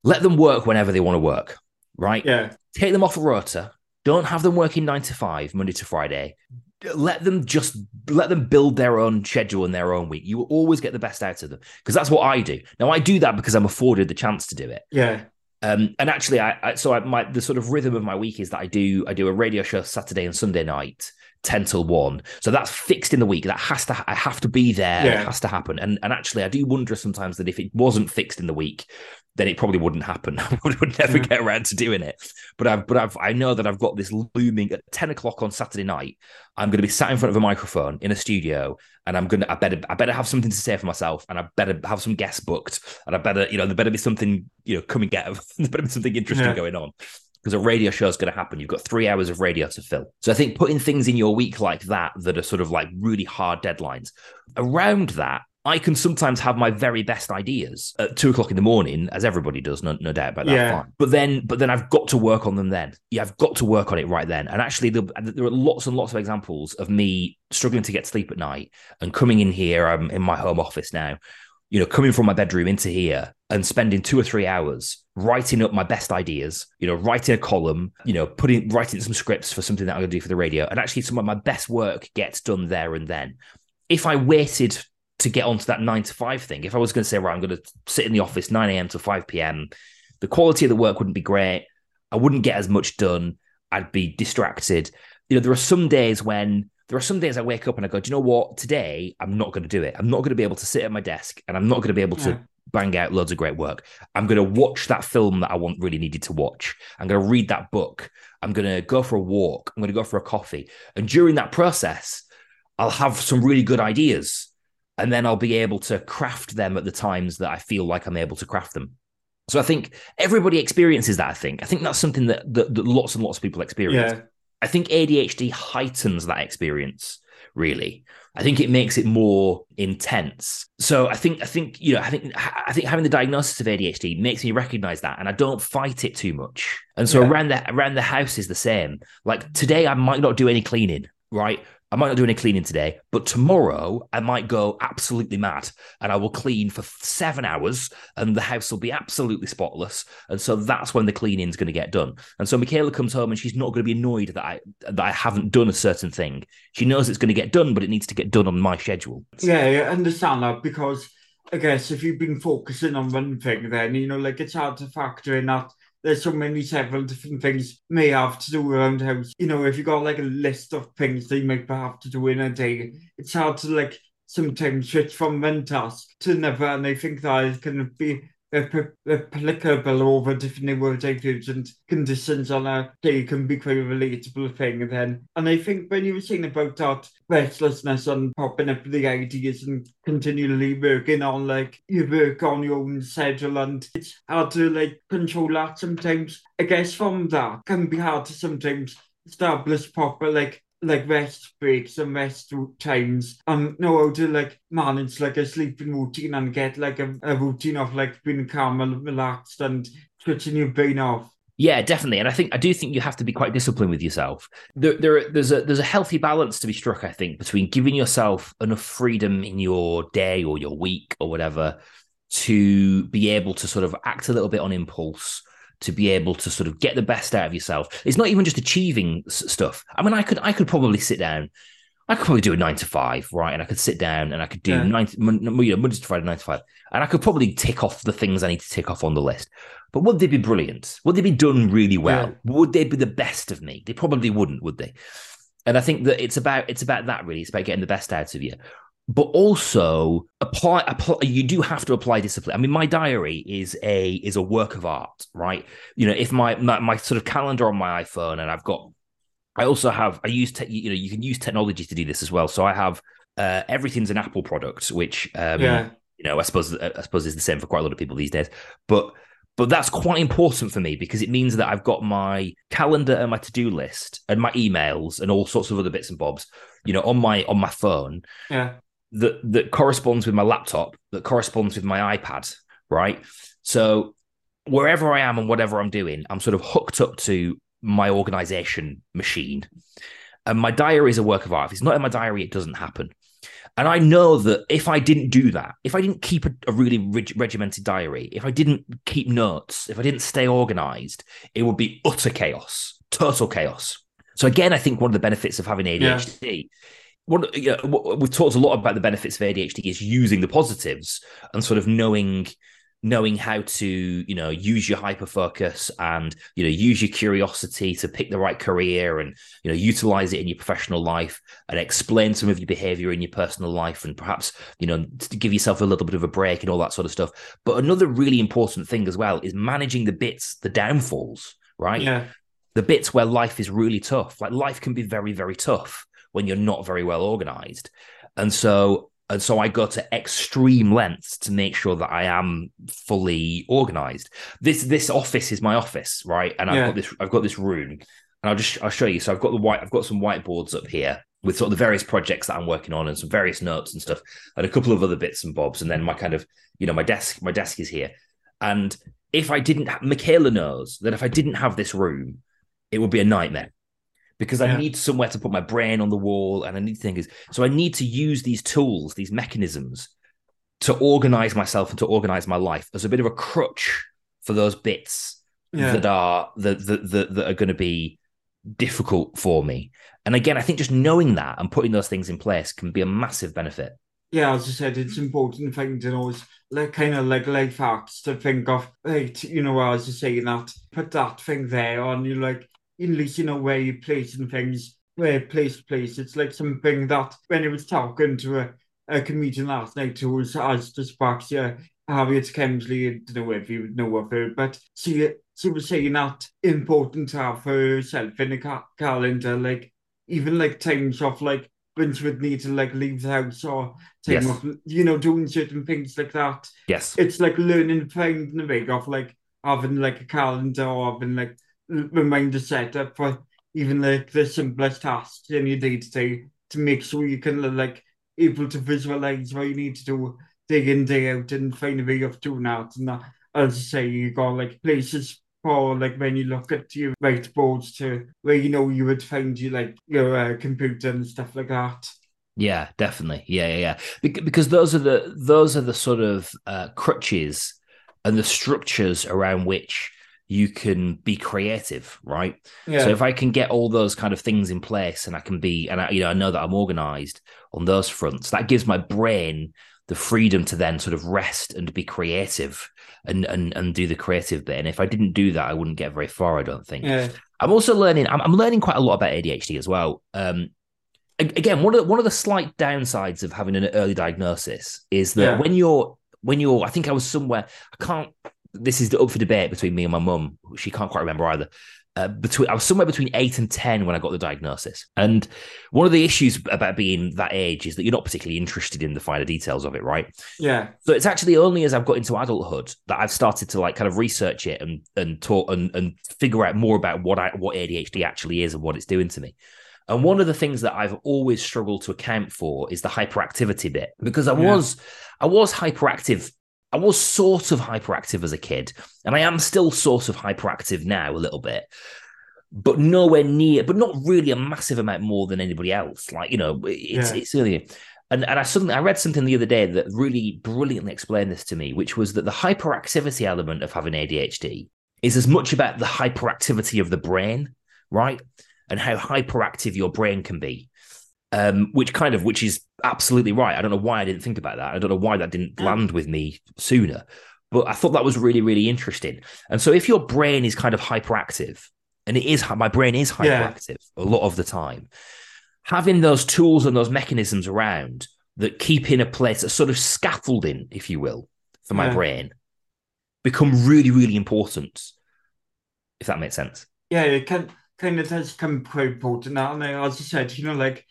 Let them work whenever they want to work right? Yeah. Take them off a rota. Don't have them working nine to five, Monday to Friday. Let them just let them build their own schedule in their own week. You will always get the best out of them because that's what I do. Now I do that because I'm afforded the chance to do it. Yeah. Um, and actually, I, I so I, my the sort of rhythm of my week is that I do I do a radio show Saturday and Sunday night, ten till one. So that's fixed in the week. That has to I have to be there. Yeah. It has to happen. And and actually, I do wonder sometimes that if it wasn't fixed in the week, then it probably wouldn't happen. (laughs) I would, never mm. get around to doing it. But I've, but I've, I know that I've got this looming at ten o'clock on Saturday night. I'm going to be sat in front of a microphone in a studio, and I'm going to, I better, I better have something to say for myself, and I better have some guests booked, and I better, you know, there better be something, you know, coming out of, there better be something interesting yeah. going on. Because a radio show is going to happen. You've got three hours of radio to fill. So I think putting things in your week like that, that are sort of like really hard deadlines, around that, I can sometimes have my very best ideas at two o'clock in the morning, as everybody does, no, no doubt about that. Yeah. But then, but then I've got to work on them. Then, yeah, I've got to work on it right then. And actually, there, there are lots and lots of examples of me struggling to get sleep at night and coming in here. I'm in my home office now. You know, coming from my bedroom into here and spending two or three hours writing up my best ideas. You know, writing a column. You know, putting writing some scripts for something that I'm going to do for the radio. And actually, some of my best work gets done there and then. If I waited to get onto that nine to five thing. If I was going to say, right, I'm going to sit in the office 9 a.m. to 5 p.m., the quality of the work wouldn't be great. I wouldn't get as much done. I'd be distracted. You know, there are some days when there are some days I wake up and I go, do you know what? Today, I'm not going to do it. I'm not going to be able to sit at my desk and I'm not going to be able to bang out loads of great work. I'm going to watch that film that I want really needed to watch. I'm going to read that book. I'm going to go for a walk. I'm going to go for a coffee. And during that process, I'll have some really good ideas and then I'll be able to craft them at the times that I feel like I'm able to craft them. So I think everybody experiences that. I think I think that's something that that, that lots and lots of people experience. Yeah. I think ADHD heightens that experience. Really, I think it makes it more intense. So I think I think you know I think I think having the diagnosis of ADHD makes me recognize that, and I don't fight it too much. And so yeah. around the around the house is the same. Like today, I might not do any cleaning, right? I might not do any cleaning today, but tomorrow I might go absolutely mad and I will clean for seven hours and the house will be absolutely spotless. And so that's when the cleaning is going to get done. And so Michaela comes home and she's not going to be annoyed that I that I haven't done a certain thing. She knows it's going to get done, but it needs to get done on my schedule. Yeah, I understand that because I guess if you've been focusing on one thing, then you know, like it's hard to factor in that there's so many several different things may have to do around house. You know, if you got like a list of things that you might have to do in a day, it's hard to like sometimes switch from one task to another. And I think that is that can be applicable over different neurodivergent conditions on a day can be quite a relatable thing then. And I think when you were saying about that restlessness and popping up the ideas and continually working on like you work on your own schedule and it's hard to like control that sometimes. I guess from that can be hard to sometimes establish proper like like rest breaks and rest times and know how to like manage like a sleeping routine and get like a, a routine of like being calm and relaxed and switching your brain off. Yeah, definitely, and I think I do think you have to be quite disciplined with yourself. There, there, there's a there's a healthy balance to be struck, I think, between giving yourself enough freedom in your day or your week or whatever to be able to sort of act a little bit on impulse to be able to sort of get the best out of yourself. It's not even just achieving stuff. I mean, I could I could probably sit down. I could probably do a nine to five, right? And I could sit down and I could do Yeah. nine, you know, Monday to Friday, nine to five, and I could probably tick off the things I need to tick off on the list. But would they be brilliant? Would they be done really well? Would they be the best of me? They probably wouldn't, would they? And I think that it's about it's about that really. It's about getting the best out of you, but also apply. apply you do have to apply discipline. I mean, my diary is a is a work of art, right? You know, if my my, my sort of calendar on my iPhone, and I've got I also have I use te- you know you can use technology to do this as well. So I have uh, everything's an Apple product, which um, yeah, you know I suppose I suppose is the same for quite a lot of people these days. But but that's quite important for me because it means that I've got my calendar and my to do list and my emails and all sorts of other bits and bobs, you know, on my on my phone yeah, that that corresponds with my laptop, that corresponds with my iPad, right? So wherever I am and whatever I'm doing, I'm sort of hooked up to my organization machine. And my diary is a work of art. If it's not in my diary, it doesn't happen. And I know that if I didn't do that, if I didn't keep a, a really reg- regimented diary, if I didn't keep notes, if I didn't stay organized, it would be utter chaos, total chaos. So again, I think one of the benefits of having ADHD, one you know, what- we've talked a lot about the benefits of ADHD is using the positives and sort of knowing knowing how to you know use your hyper focus and you know use your curiosity to pick the right career and you know utilize it in your professional life and explain some of your behavior in your personal life and perhaps you know to give yourself a little bit of a break and all that sort of stuff. But another really important thing as well is managing the bits the downfalls right? Yeah, the bits where life is really tough. Like life can be very, very tough when you're not very well organized. And so and so I go to extreme lengths to make sure that I am fully organized. This this office is my office, right? And I've Yeah. got this I've got this room. And I'll just I'll show you. So I've got the white I've got some whiteboards up here with sort of the various projects that I'm working on and some various notes and stuff and a couple of other bits and bobs and then my kind of you know my desk my desk is here. And if I didn't have Michaela knows that if I didn't have this room, it would be a nightmare because I need somewhere to put my brain on the wall and I need things. So I need to use these tools, these mechanisms to organize myself and to organize my life as a bit of a crutch for those bits yeah. that are that that, that, that are going to be difficult for me. And again, I think just knowing that and putting those things in place can be a massive benefit. yeah, as I said, it's important thing to know is like kind of like life hacks to think of. Right, you know, as you say that, put that thing there on you like at least you know where placing things, where place to place. It's like something that when I was talking to a, a comedian last night who was as dyspraxia, Harriet Kemsley, I don't know if you would know of her, but she she was saying that important to have for herself in a ca- calendar, like even like times of like when she would need to like leave the house or time Yes. of you know doing certain things like that. Yes. It's like learning finding a way of like having like a calendar or having like reminder set up for even like the simplest tasks in your day to to make sure you can like able to visualize what you need to do day in day out and find a way of doing that and that as I say you got like places for like when you look at your whiteboards to where you know you would find you like your uh, computer and stuff like that. Yeah, definitely. Yeah, yeah, yeah. Bec- because those are the those are the sort of uh, crutches and the structures around which you can be creative, right? Yeah. So if I can get all those kind of things in place, and I can be, and I, you know, I know that I'm organized on those fronts, that gives my brain the freedom to then sort of rest and be creative and and and do the creative bit. And if I didn't do that, I wouldn't get very far. I don't think. yeah. I'm also learning. I'm, I'm learning quite a lot about ADHD as well. Um, again, one of the, one of the slight downsides of having an early diagnosis is that Yeah. when you're when you're, I think I was somewhere. I can't. This is up for debate between me and my mum. She can't quite remember either. Uh, between I was somewhere between eight and ten when I got the diagnosis, and one of the issues about being that age is that you're not particularly interested in the finer details of it, right? Yeah. So it's actually only as I've got into adulthood that I've started to like kind of research it and and talk and, and figure out more about what I what ADHD actually is and what it's doing to me. And one of the things that I've always struggled to account for is the hyperactivity bit because I Yeah. was I was hyperactive. I was sort of hyperactive as a kid, and I am still sort of hyperactive now a little bit, but nowhere near, but not really a massive amount more than anybody else. Like you know, it's Yeah. it's really and and I suddenly I read something the other day that really brilliantly explained this to me, which was that the hyperactivity element of having ADHD is as much about the hyperactivity of the brain, right? And how hyperactive your brain can be. Um, which kind of which is absolutely right. I don't know why I didn't think about that. I don't know why that didn't land with me sooner. But I thought that was really, really interesting. And so if your brain is kind of hyperactive, and it is my brain is hyperactive yeah. a lot of the time, having those tools and those mechanisms around that keep in a place, a sort of scaffolding, if you will, for my yeah. brain, become really, really important. If that makes sense. Yeah, it can kind of does come quite important now. And as I said, you know, like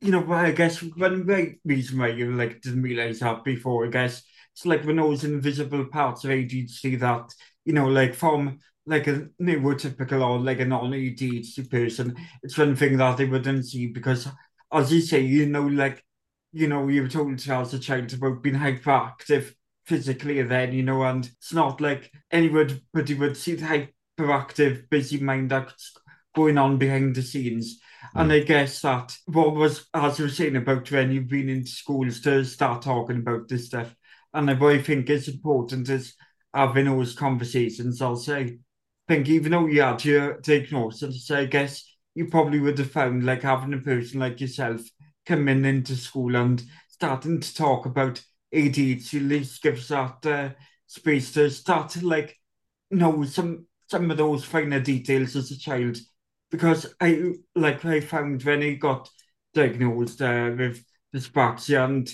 you know, I guess when they meet me, you like didn't realize that before. I guess it's like when those invisible parts of ADHD that you know, like from like a neurotypical or like a non-ADHD person, it's one thing that they wouldn't see because, as you say, you know, like you know, you were told as a child about being hyperactive physically then, you know, and it's not like anybody would see the hyperactive busy mind that's going on behind the scenes. And I guess that what was, as you were saying about when you've been in schools to start talking about this stuff, and what I think is important is having those conversations. I'll say, think even though you had your diagnosis, I guess you probably would have found like having a person like yourself coming into school and starting to talk about ADHD at least gives that uh, space to start to like know some some of those finer details as a child because I like I found when he got diagnosed uh, with dyspraxia and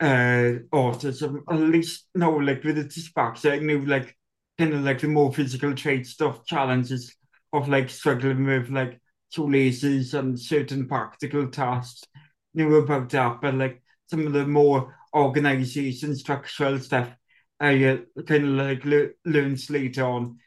uh, autism, at least no, like with the dyspraxia, I knew like kind of like the more physical trait stuff, challenges of like struggling with like shoelaces and certain practical tasks. Knew about that, but like some of the more organization, structural stuff, I uh, kind of like le- learned later on.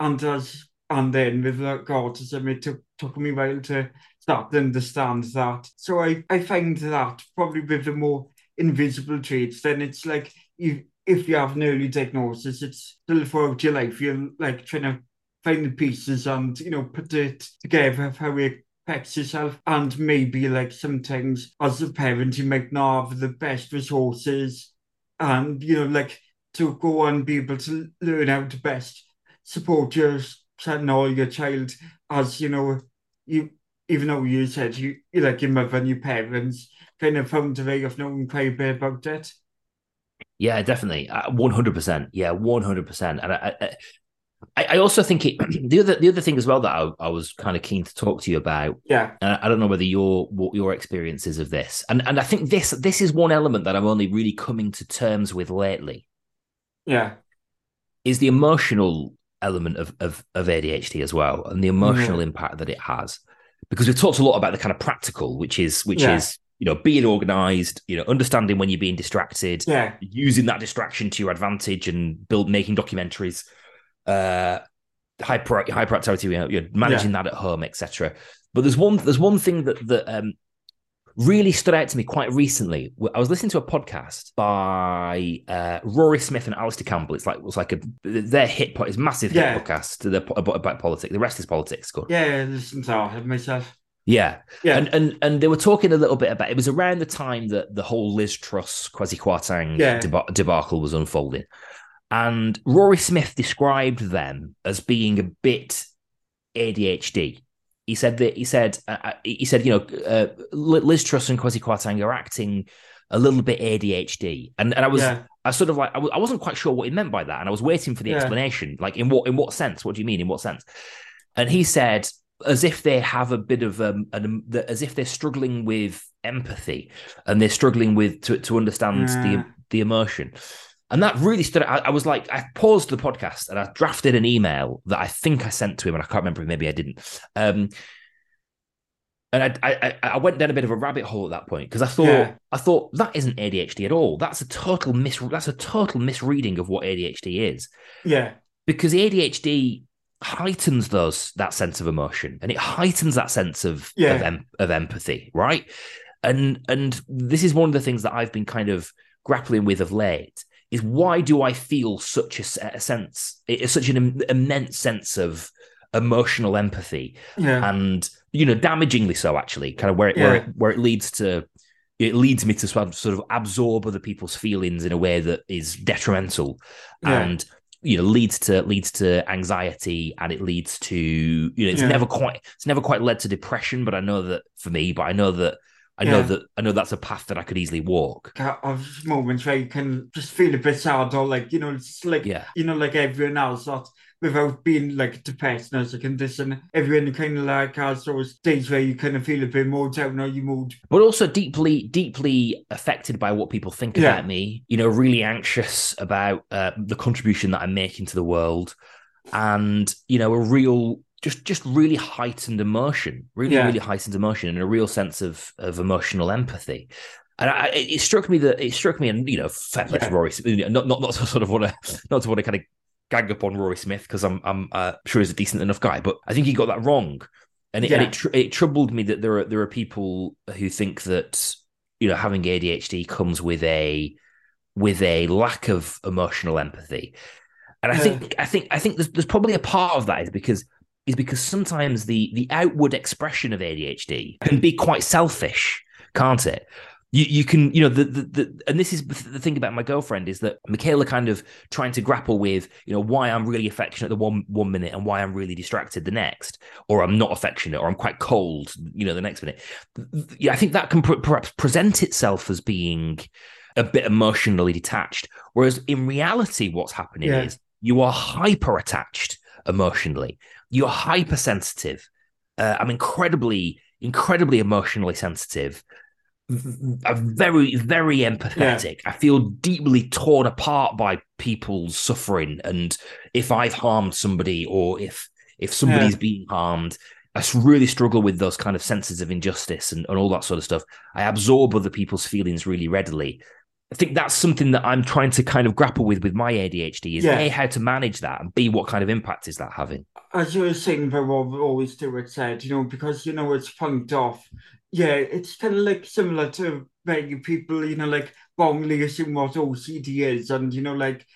And as and then with autism, it took took me a while to start to understand that. So I, I find that probably with the more invisible traits, then it's like you if you have an early diagnosis, it's still throughout your life, you're like trying to find the pieces and, you know, put it together of how it affects yourself. And maybe like sometimes as a parent, you might not have the best resources and, you know, like to go and be able to learn how to best support your son or your child as, you know, you even though you said you, you like your mother and your parents kind of found a way of knowing quite a bit about it. Yeah, definitely, uh, one hundred percent. Yeah, one hundred percent. And I, I, I, also think it. (clears throat) The other, the other thing as well that I, I was kind of keen to talk to you about. Yeah, uh, I don't know whether your what your experiences of this, and and I think this this is one element that I'm only really coming to terms with lately. Yeah, is the emotional element of of, of ADHD as well, and the emotional mm. impact that it has. Because we've talked a lot about the kind of practical, which is which yeah. is you know being organized, you know understanding when you're being distracted, yeah, using that distraction to your advantage, and build making documentaries, uh, hyper hyperactivity, you know, you're managing yeah. that at home, etc. But there's one there's one thing that that um, really stood out to me quite recently. I was listening to a podcast by uh, Rory Smith and Alastair Campbell. It's like it was like a their hit it's massive hit yeah. podcast about, about politics. The rest is politics. Good. Yeah, listen to have myself. Yeah, yeah, and, and and they were talking a little bit about it was around the time that the whole Liz Truss Kwasi Kwarteng yeah. debacle was unfolding, and Rory Smith described them as being a bit ADHD he said that he said uh, uh he said you know uh, Liz Truss and Kwasi Kwarteng are acting a little bit ADHD, and and I was yeah. I sort of like I w- I wasn't quite sure what he meant by that, and I was waiting for the yeah. explanation. Like in what in what sense? What do you mean? In what sense? And he said as if they have a bit of um, an, as if they're struggling with empathy and they're struggling with to to understand yeah. the the emotion. And that really stood out. I, I, was like, I paused the podcast and I drafted an email that I think I sent to him, and I can't remember, maybe I didn't. Um, and I, I, I went down a bit of a rabbit hole at that point because I thought yeah. I thought that isn't ADHD at all. That's a total mis that's a total misreading of what ADHD is. Yeah, because ADHD heightens those that sense of emotion and it heightens that sense of yeah. of, em, of empathy, right? And and this is one of the things that I've been kind of grappling with of late is why do I feel such a, a sense, such an immense sense of emotional empathy, yeah. and you know, damagingly so actually, kind of where it, yeah. where it, where it leads to it leads me to sort of, sort of absorb other people's feelings in a way that is detrimental yeah. and you know leads to leads to anxiety and it leads to you know it's never quite it's never quite led to depression but i know that for me but i know that I know that I know that's a path that I could easily walk. Of moments where you can just feel a bit sad or like, you know, it's like yeah. you know, like everyone else that without being like depressed as a condition. Everyone kind of like has those days where you kind of feel a bit more down on your mood. But also deeply, deeply affected by what people think yeah. about me. You know, really anxious about uh, the contribution that I'm making to the world. And, you know, a real just just really heightened emotion, really, yeah. really heightened emotion and a real sense of of emotional empathy. And I, it struck me that it struck me, and you know, fair play yeah. to Rory, not not not to (laughs) sort of want to not to want to kind of gang up on Rory Smith because I'm I'm uh, sure he's a decent enough guy, but I think he got that wrong, and it, yeah. and it, tr- it troubled me that there are there are people who think that you know having ADHD comes with a with a lack of emotional empathy, and I yeah. think I think I think there's, there's probably a part of that is because is because sometimes the the outward expression of ADHD can be quite selfish, can't it? you, you can you know the, the, the and this is the thing about my girlfriend is that Michaela kind of trying to grapple with you know why I'm really affectionate the one one minute and why I'm really distracted the next or I'm not affectionate or I'm quite cold you know the next minute yeah I think that can pr- perhaps present itself as being a bit emotionally detached whereas in reality what's happening yeah. is you are hyper attached emotionally you're hypersensitive uh, I'm incredibly incredibly emotionally sensitive I'm very, very empathetic. Yeah. I feel deeply torn apart by people's suffering, and if I've harmed somebody or if if somebody's yeah. being harmed, I really struggle with those kind of senses of injustice and, and all that sort of stuff. I absorb other people's feelings really readily. I think that's something that I'm trying to kind of grapple with with my ADHD is yeah. A, how to manage that, and B, what kind of impact is that having? As you were saying, but what always Stewart said, you know, because, you know, it's punked off yeah, it's kind of like similar to many people, you know, like wrongly assume what OCD is, and you know, like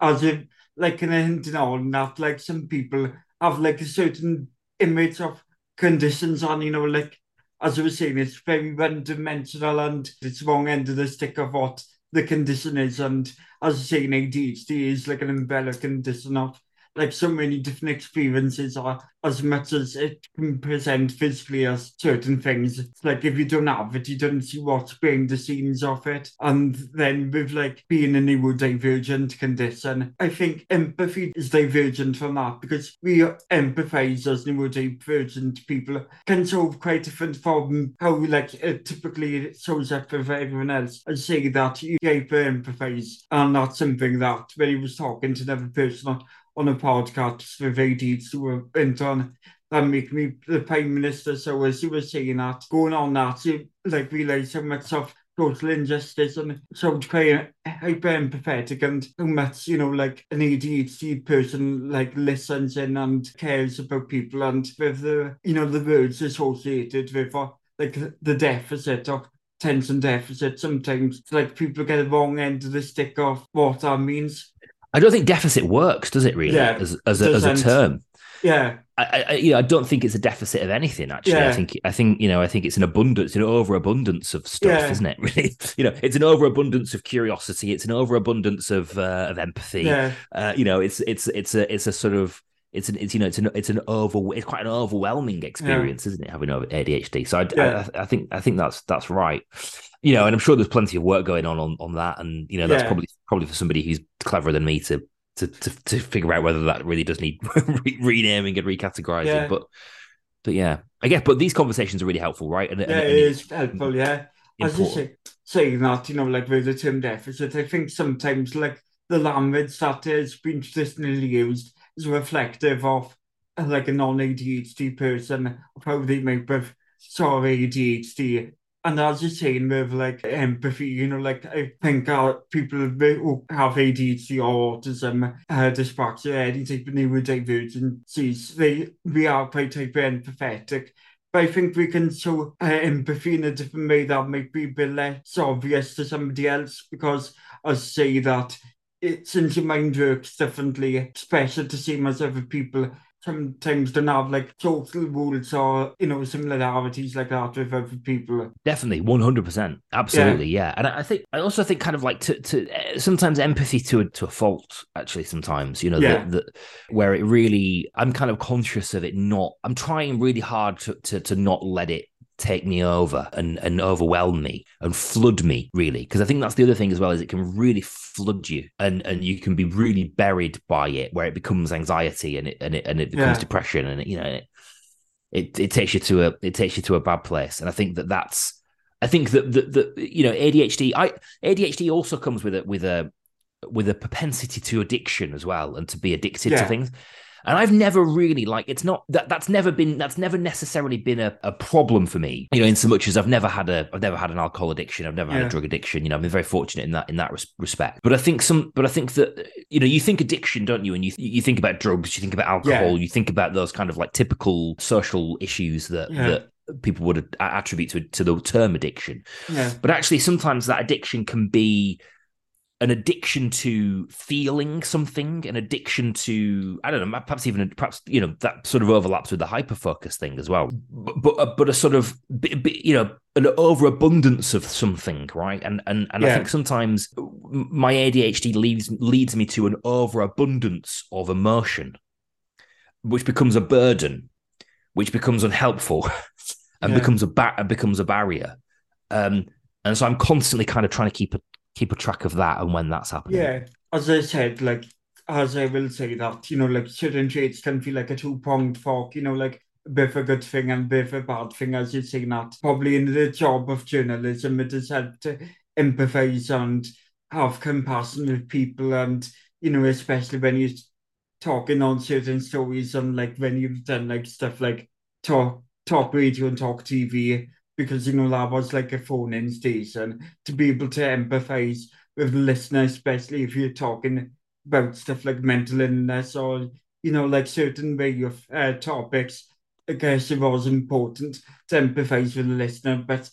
as if like in a hinting on that, like some people have like a certain image of conditions, and you know, like as I was saying, it's very one dimensional and it's wrong end of the stick of what the condition is. And as I say, ADHD is like an umbrella condition of like so many different experiences are as much as it can present physically as certain things. It's like if you don't have it, you don't see what's behind the scenes of it. And then with like being a neurodivergent condition, I think empathy is divergent from that because we empathize as neurodivergent people can solve quite different from how like it typically shows up for everyone else. I say that you hyper empathize and that's something that when he was talking to another person on a podcast with ADs who went on that make me the Prime Minister. So as you were saying that, going on that, you like realise how much of total injustice and so I'm quite hyper empathetic and how much, you know, like an ADHD person like listens in and cares about people and with the, you know, the words associated with uh, like the deficit of tension deficit. Sometimes like people get the wrong end of the stick of what that means. I don't think deficit works, does it? Really, yeah, as as a, as a term. Yeah. I, I, you know, I don't think it's a deficit of anything. Actually, yeah. I think, I think, you know, I think it's an abundance, an overabundance of stuff, yeah. isn't it? (laughs) Really, you know, it's an overabundance of curiosity. It's an overabundance of uh, of empathy. Yeah. Uh, you know, it's it's it's a it's a sort of it's an it's you know it's an it's an over it's quite an overwhelming experience, yeah. isn't it? Having ADHD. So I, yeah. I, I think I think that's that's right you know, and I'm sure there's plenty of work going on on, on that, and you know, that's yeah. probably probably for somebody who's cleverer than me to to to, to figure out whether that really does need (laughs) re- renaming and recategorizing. But but yeah, I guess. But these conversations are really helpful, right? And, yeah, and, and it is helpful. Yeah, as you say, saying that, you know, like with the term deficit, I think sometimes like the language that has been traditionally used is reflective of uh, like a non-ADHD person probably make with sort of ADHD and as you're saying with like empathy, you know, like I think uh, people who have ADHD or autism, uh, dyspraxia, any type of neurodivergencies, they, we are quite hyper-empathetic. But I think we can show uh, empathy in a different way that might be a bit less obvious to somebody else because I say that it, since your mind works differently, it's better to see as other people. Sometimes don't have like social rules or you know similarities like that with other people. Definitely 100% absolutely yeah, yeah. and I think i also think kind of like to, to eh, sometimes empathy to a, to a fault actually sometimes you know yeah. that where it really i'm kind of conscious of it not i'm trying really hard to, to to not let it take me over and, and overwhelm me and flood me really. Because i think that's the other thing as well is it can really flood you and and you can be really buried by it where it becomes anxiety and it and it and it becomes Yeah. depression and it, you know it, it it takes you to a it takes you to a bad place. And i think that that's i think that the, the you know adhd i adhd also comes with a with a with a propensity to addiction as well and to be addicted to things and I've never really like it's not that that's never been that's never necessarily been a, a problem for me, you know, in so much as I've never had a I've never had an alcohol addiction, I've never had a drug addiction, you know, I've been very fortunate in that in that res- respect. But I think some but I think that you know, you think addiction, don't you? And you you think about drugs, you think about alcohol, you think about those kind of like typical social issues that Yeah. that people would attribute to to the term addiction. Yeah. But actually, sometimes that addiction can be an addiction to feeling something, an addiction to I don't know, perhaps even perhaps you know that sort of overlaps with the hyper focus thing as well. But but, but a sort of you know an overabundance of something, right? And and and I think sometimes my ADHD leads leads me to an overabundance of emotion, which becomes a burden, which becomes unhelpful, (laughs) and Yeah. becomes a ba- becomes a barrier. Um, and so I'm constantly kind of trying to keep a keep a track of that and when that's happening. Yeah, as I said, like as I will say that, you know, like certain traits can feel like a two-pronged fork, you know, like a bit of a good thing and a bit of a bad thing, as you say that. Probably in the job of journalism, it has helped to empathize and have compassion with people and, you know, especially when you're talking on certain stories and like when you've done like stuff like talk talk radio and talk TV, because you know that was like a phone-in station to be able to empathize with the listener, especially if you're talking about stuff like mental illness or you know like certain way of uh, topics. I guess it was important to empathize with the listener, but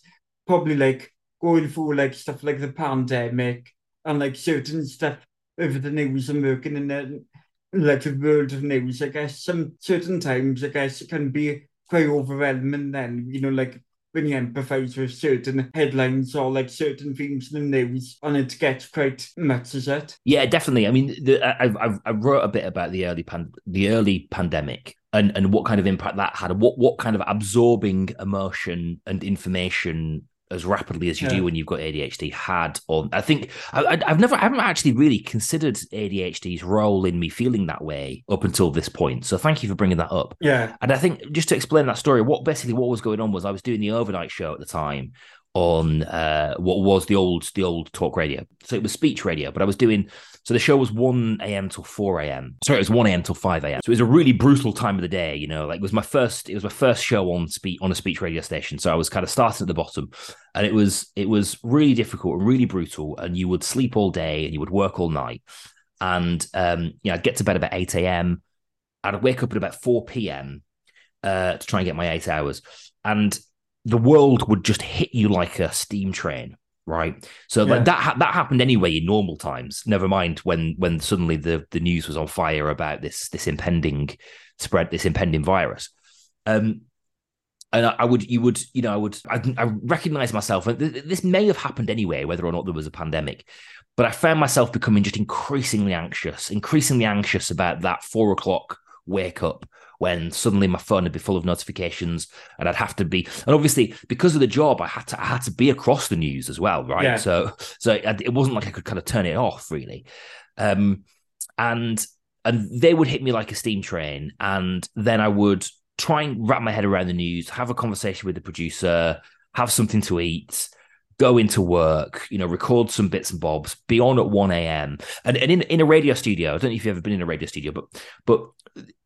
probably like going through like stuff like the pandemic and like certain stuff with the news and working in the like the world of news. I guess some certain times I guess it can be quite overwhelming. Then you know like when you empathize with certain headlines or like certain things in the news, and it gets quite much, is it? Yeah, definitely. I mean, the, I, I I wrote a bit about the early pan, the early pandemic and and what kind of impact that had, what what kind of absorbing emotion and information as rapidly as you Yeah. do when you've got ADHD had on. I think I, I've never I haven't actually really considered ADHD's role in me feeling that way up until this point. So thank you for bringing that up. Yeah, And I think just to explain that story, what basically what was going on was I was doing the overnight show at the time on uh, what was the old the old talk radio. So it was speech radio, but I was doing so the show was one a.m. till four a.m. Sorry, it was one a.m. till five a.m. So it was a really brutal time of the day. You know, like it was my first it was my first show on speech on a speech radio station. So I was kind of starting at the bottom, and it was it was really difficult and really brutal. And you would sleep all day and you would work all night. And um, you know, I'd get to bed about eight a.m. I'd wake up at about 4 p.m. Uh, to try and get my eight hours. And the world would just hit you like a steam train, right? So Yeah. like that ha- that happened anyway in normal times. Never mind when when suddenly the the news was on fire about this this impending spread, this impending virus. Um, and I, I would, you would, you know, I would, I, I recognize myself, and th- this may have happened anyway, whether or not there was a pandemic. But I found myself becoming just increasingly anxious, increasingly anxious about that four o'clock wake up when suddenly my phone would be full of notifications and I'd have to be and obviously because of the job I had to I had to be across the news as well right Yeah. so so it, it wasn't like I could kind of turn it off really um and and they would hit me like a steam train and then I would try and wrap my head around the news have a conversation with the producer have something to eat go into work, you know, record some bits and bobs, be on at 1 a.m. And, and in, in a radio studio, I don't know if you've ever been in a radio studio, but but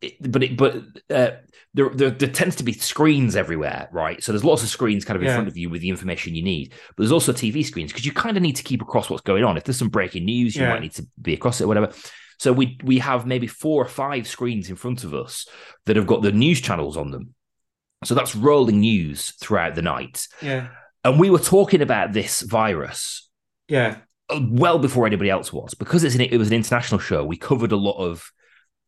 it, but it, but uh, there, there there tends to be screens everywhere, right? So there's lots of screens kind of in Yeah. front of you with the information you need, but there's also TV screens because you kind of need to keep across what's going on. If there's some breaking news, you Yeah. might need to be across it, whatever. So we we have maybe four or five screens in front of us that have got the news channels on them. So that's rolling news throughout the night. yeah, And we were talking about this virus yeah, uh, well before anybody else was because it's an, it was an international show. We covered a lot of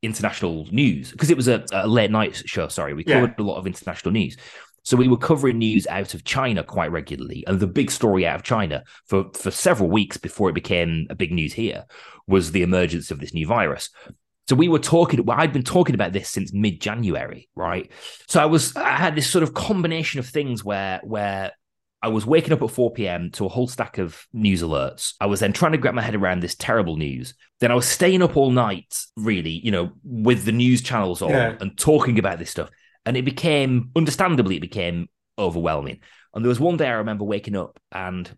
international news because it was a, a late night show. Sorry, we Yeah. covered a lot of international news. So we were covering news out of China quite regularly, and the big story out of China for for several weeks before it became a big news here was the emergence of this new virus. So we were talking. Well, I'd been talking about this since mid January, right? So I was. I had this sort of combination of things where where I was waking up at 4 p.m. to a whole stack of news alerts. I was then trying to get my head around this terrible news. Then I was staying up all night, really, you know, with the news channels on Yeah. and talking about this stuff. And it became, understandably, it became overwhelming. And there was one day I remember waking up and,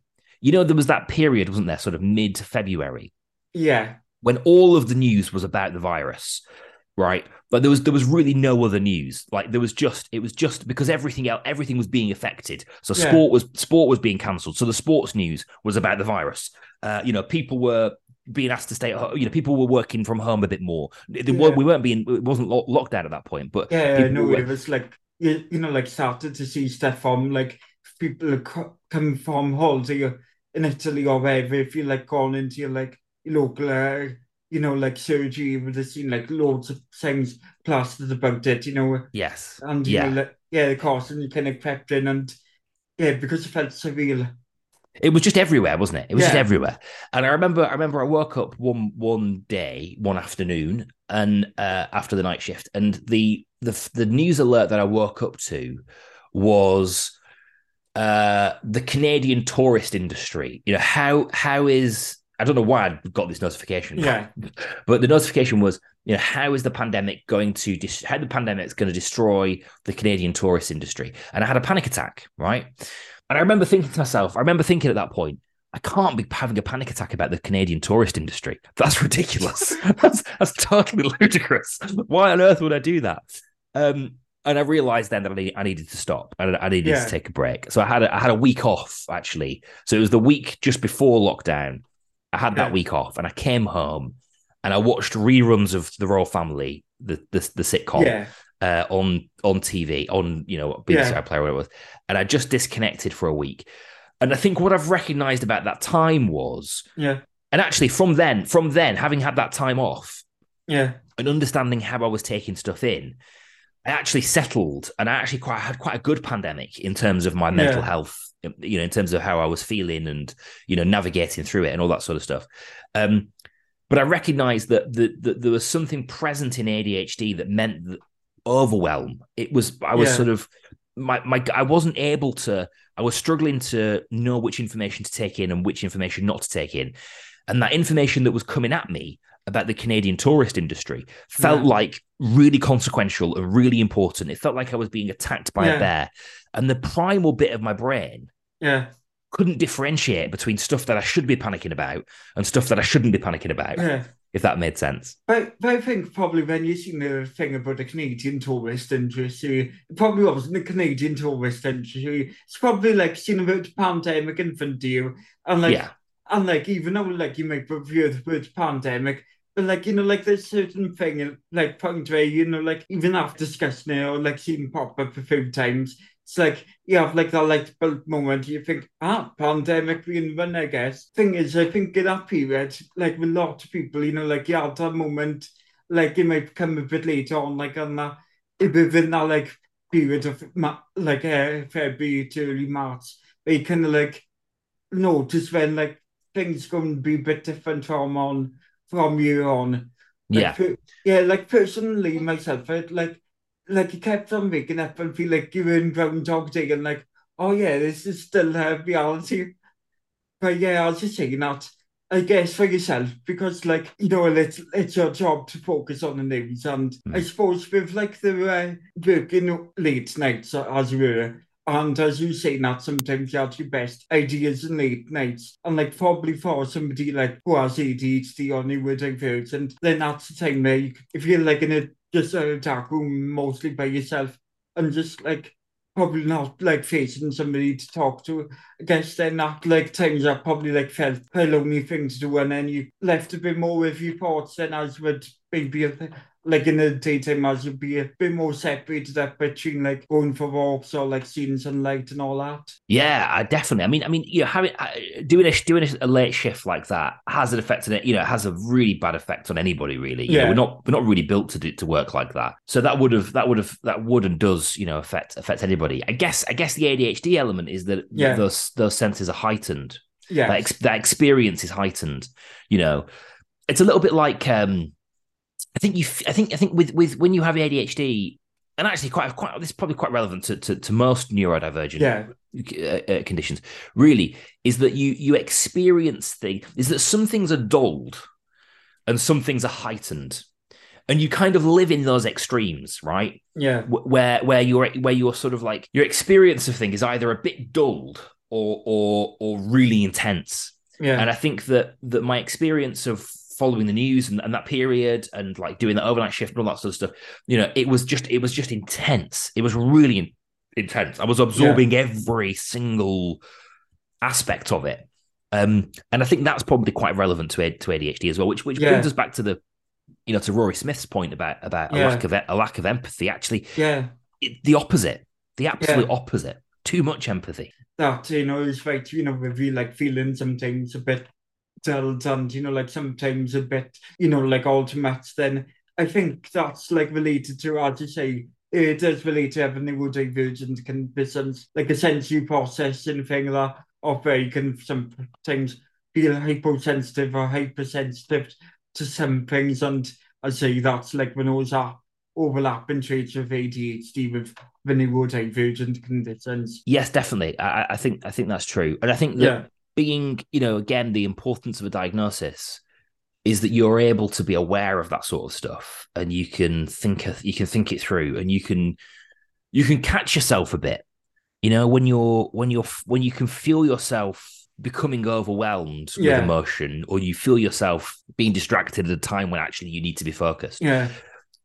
you know, there was that period, wasn't there, sort of mid February, Yeah. when all of the news was about the virus, right? But there was there was really no other news. Like there was just it was just because everything else everything was being affected. So Yeah. sport was sport was being cancelled. So the sports news was about the virus. Uh, you know, people were being asked to stay. at ho- You know, people were working from home a bit more. Yeah. We weren't being. It wasn't lo- locked down at that point. But Yeah, know were- it was like you, you know, like started to see stuff from like people coming from holiday in Italy or wherever. If you like gone into your like local, uh, you know, like surgery, would have seen like loads of things plastered about it. You know, yes, and you yeah. know, like, yeah, the you kind of crept in and yeah, because it felt surreal. It was just everywhere, wasn't it? It was just everywhere. And I remember, I remember, I woke up one one day, one afternoon, and uh, after the night shift, and the the the news alert that I woke up to was uh, the Canadian tourist industry. You know how how is I don't know why I got this notification. Yeah. (laughs) but the notification was, you know, how is the pandemic going to dis- how the pandemic is going to destroy the Canadian tourist industry? And I had a panic attack, right? And I remember thinking to myself, I remember thinking at that point, I can't be having a panic attack about the Canadian tourist industry. (laughs) That's ridiculous. (laughs) that's that's totally ludicrous. Why on earth would I do that? Um, and I realized then that I, need, I needed to stop. I, I needed Yeah. to take a break. So I had a, I had a week off actually. So it was the week just before lockdown. I had that Yeah. week off, and I came home and I watched reruns of The Royle Family, the the, the sitcom Yeah, uh, on on TV on you know BBC Yeah. iPlayer whatever it was, and I just disconnected for a week. And I think what I've recognised about that time was, yeah, and actually from then, from then, having had that time off yeah, and understanding how I was taking stuff in, I actually settled, and I actually quite had quite a good pandemic in terms of my mental Yeah. health. You know, in terms of how I was feeling and you know navigating through it and all that sort of stuff. Um, but I recognised that, that that there was something present in ADHD that meant that overwhelm. It was I was Yeah. sort of my my I wasn't able to. I was struggling to know which information to take in and which information not to take in, and that information that was coming at me about the Canadian tourist industry felt Yeah. like really consequential and really important. It felt like I was being attacked by Yeah. a bear, and the primal bit of my brain yeah, couldn't differentiate between stuff that I should be panicking about and stuff that I shouldn't be panicking about. yeah. If that made sense. But, but I think probably when you seen the thing about the Canadian tourist industry, it probably wasn't the Canadian tourist industry. It's probably like seeing about the pandemic in front of you. And like, yeah, and like, even though like you might review the word pandemic, but like, you know, like there's certain thing, like point where, you know, like even after discussing it or like seeing pop up a few times, It's like, you have like that light bulb moment, you think, ah, pandemic being run, I guess. Thing is, I think in that period, like with a lot of people, you know, like you had that moment, like it might come a bit later on, like on that, it would been that like period of like uh, February to early March, where you kind of like notice when like things going to be a bit different from on from year on. Like, yeah. yeah, like personally myself, I, like like you kept on waking up and feel like you were in Groundhog Day and like, oh yeah, this is still uh, reality. But yeah, I was just saying that, I guess for yourself, because like, you know, it's it's your job to focus on the news. And I Mm. suppose with like the uh, working late nights as you were, And as you say that, sometimes you have your best ideas in late nights. And like probably for somebody like who has ADHD or neurodivergent, then that's the time where you, if you're like in a just a dark room mostly by yourself and just like probably not like facing somebody to talk to. I guess then that like times I probably like felt a lonely thing to do and then you left a bit more with your thoughts than as would maybe a, like in the daytime as you'd be a bit more separated up between like going for walks or like seeing sunlight and all that. yeah. I definitely. I mean, I mean, you know, having uh, doing a doing a, late shift like that has an effect on it. You know, it has a really bad effect on anybody. Really, you know, Yeah. we're not we're not really built to do to work like that. So that would have that would have that would and does you know affect affect anybody. I guess I guess the ADHD element is that Yeah. those those senses are heightened. Yeah. that, ex- that experience is heightened you know it's a little bit like um I think you. I think. I think with with when you have ADHD, and actually quite quite this is probably quite relevant to to, to most neurodivergent Yeah. uh, uh, conditions. Really, is that you you experience things is that some things are dulled, and some things are heightened, and you kind of live in those extremes, right? Yeah. Where where you're where you're sort of like your experience of things is either a bit dulled or or or really intense. Yeah. And I think that that my experience of following the news and, and that period and like doing the overnight shift and all that sort of stuff, you know, it was just it was just intense. It was really in- intense. I was absorbing every single aspect of it. Um, and I think that's probably quite relevant to A- to ADHD as well, which which Yeah. brings us back to the you know to Rory Smith's point about about a lack of a lack of empathy. Actually, yeah. it, the opposite, the absolute opposite. Too much empathy. that you know is like you know if you like feeling sometimes a bit dulled and you know like sometimes a bit you know like ultimate then I think that's like related to as you say. It does relate to having neurodivergent conditions like a sensory processing thing that of where you can sometimes feel hyposensitive or hypersensitive to some things. And I say that's like when those are overlapping traits of ADHD with the neurodivergent conditions. Yes, definitely. I, I- I think I think that's true, and I think that yeah being, you know, again, the importance of a diagnosis is that you're able to be aware of that sort of stuff, and you can think you can think it through, and you can you can catch yourself a bit. You know, when you're when you're when you can feel yourself becoming overwhelmed Yeah. with emotion, or you feel yourself being distracted at a time when actually you need to be focused. yeah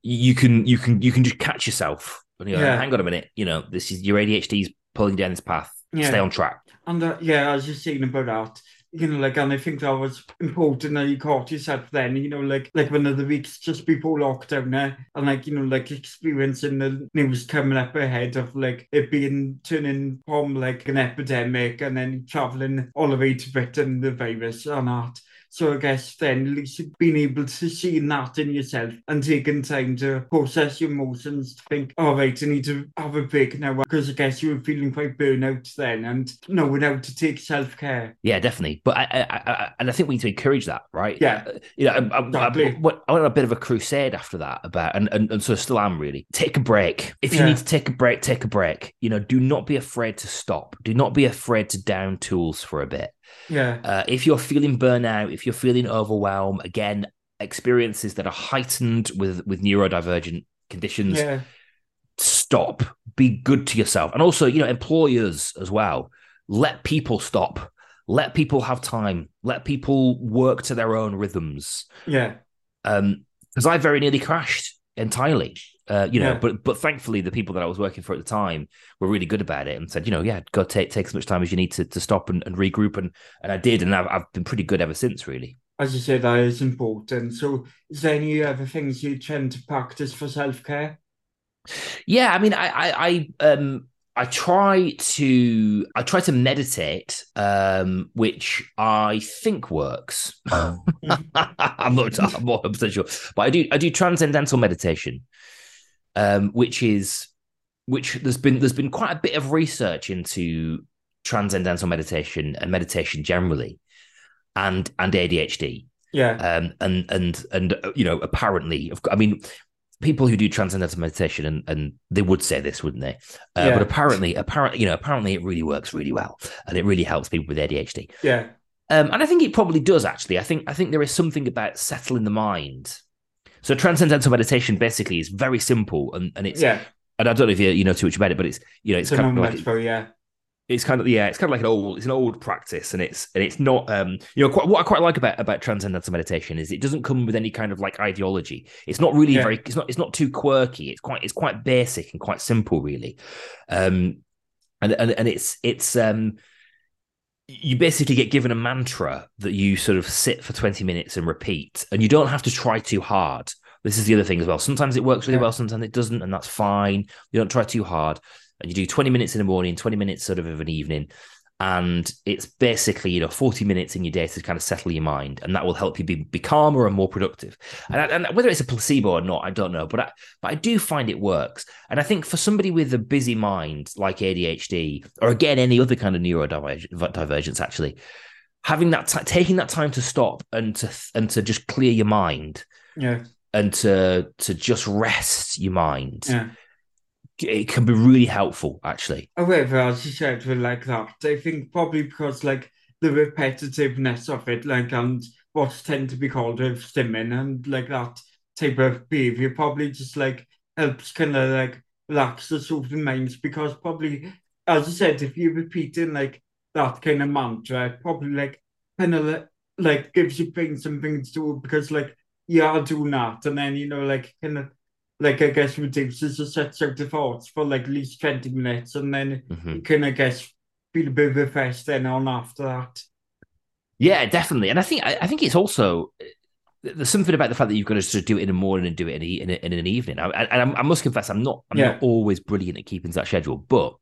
You can you can you can just catch yourself. And you go, Yeah. hang on a minute, you know, this is your ADHD's pulling down this path. Yeah. Stay on track. And uh, yeah, as you're saying about that, you know, like, and I think that was important that you caught yourself then, you know, like, like one of the weeks just before lockdown eh? and like, you know, like experiencing the news coming up ahead of like it being turning from like an epidemic and then traveling all the way to Britain, the virus and that. So I guess then at least you've able to see that in yourself and taking time to process your emotions to think, all right, I need to have a break now because I guess you were feeling quite burnout then and knowing how to take self care. Yeah, definitely. But I, I, I, and I think we need to encourage that, right? Yeah. Uh, You know, I, I, Exactly. I, what- I went on a bit of a crusade after that about, and, and, and so still am really. Take a break. If you Yeah. need to take a break, take a break. You know, do not be afraid to stop. Do not be afraid to down tools for a bit. Yeah, Uh, if you're feeling burnout, if you're feeling overwhelmed, again, experiences that are heightened with with neurodivergent conditions, yeah, stop. Be good to yourself, and also, you know, employers as well. Let people stop. Let people have time. Let people work to their own rhythms. yeah, Um, because I very nearly crashed entirely. Uh, you know, Yeah. but but thankfully the people that I was working for at the time were really good about it and said, you know, yeah, go take take as much time as you need to to stop and, and regroup and and I did and I've I've been pretty good ever since really. as you say, that is important. So, is there any other things you tend to practice for self care? Yeah, I mean, I, I, I, um, I try to, I try to meditate, um, which I think works. (laughs) I'm not, I'm not 100 sure, but I do, I do transcendental meditation, um, which is, which there's been, there's been quite a bit of research into transcendental meditation and meditation generally, and and ADHD Yeah, um, and and and uh, you know apparently of- i mean people who do transcendental meditation and and they would say this wouldn't they? Uh, Yeah. but apparently apparently you know apparently it really works really well and it really helps people with adhd yeah, um, and i think it probably does actually. I think i think there is something about settling the mind so transcendental meditation basically is very simple and and it's yeah. and i don't know if you, you know too much about it but it's you know it's It's kind of like for yeah, it's kind of yeah, it's kind of like an old, it's an old practice, and it's and it's not um you know quite, what I quite like about about transcendental meditation is it doesn't come with any kind of like ideology. It's not really Yeah. very, it's not it's not too quirky. It's quite it's quite basic and quite simple really, um, and and and it's it's um you basically get given a mantra that you sort of sit for 20 minutes and repeat and you don't have to try too hard. This is the other thing as well. Sometimes it works really Yeah. well sometimes it doesn't and that's fine. You don't try too hard and you do 20 minutes in the morning 20 minutes sort of of an evening and it's basically you know 40 minutes in your day to kind of settle your mind and that will help you be, be calmer and more productive and, I- and whether it's a placebo or not i don't know but I, but I do find it works and i think for somebody with a busy mind like adhd or again any other kind of neurodivergence actually having that ti taking that time to stop and to and to just clear your mind yeah, and to to just rest your mind. Yeah. It can be really helpful, actually. However, as you said, with like that, I think probably because like the repetitiveness of it, like and what's tend to be called of stimming and like that type of behavior probably just like helps kind of like relax the sort of minds because probably as I said, if you're repeating like that kind of mantra, probably like kind of like, like gives your brain something to do because like you are doing that and then you know like kind of like I guess reduces the sets the thoughts for like at least 20 minutes and then Mm-hmm. you can I guess feel a bit of a refreshed then on after that. Yeah, definitely. And I think I, I think it's also there's something about the fact that you've got to sort of do it in the morning and do it in, in, a, in an evening. I, and I, I must confess, I'm not I'm Yeah. not always brilliant at keeping to that schedule, but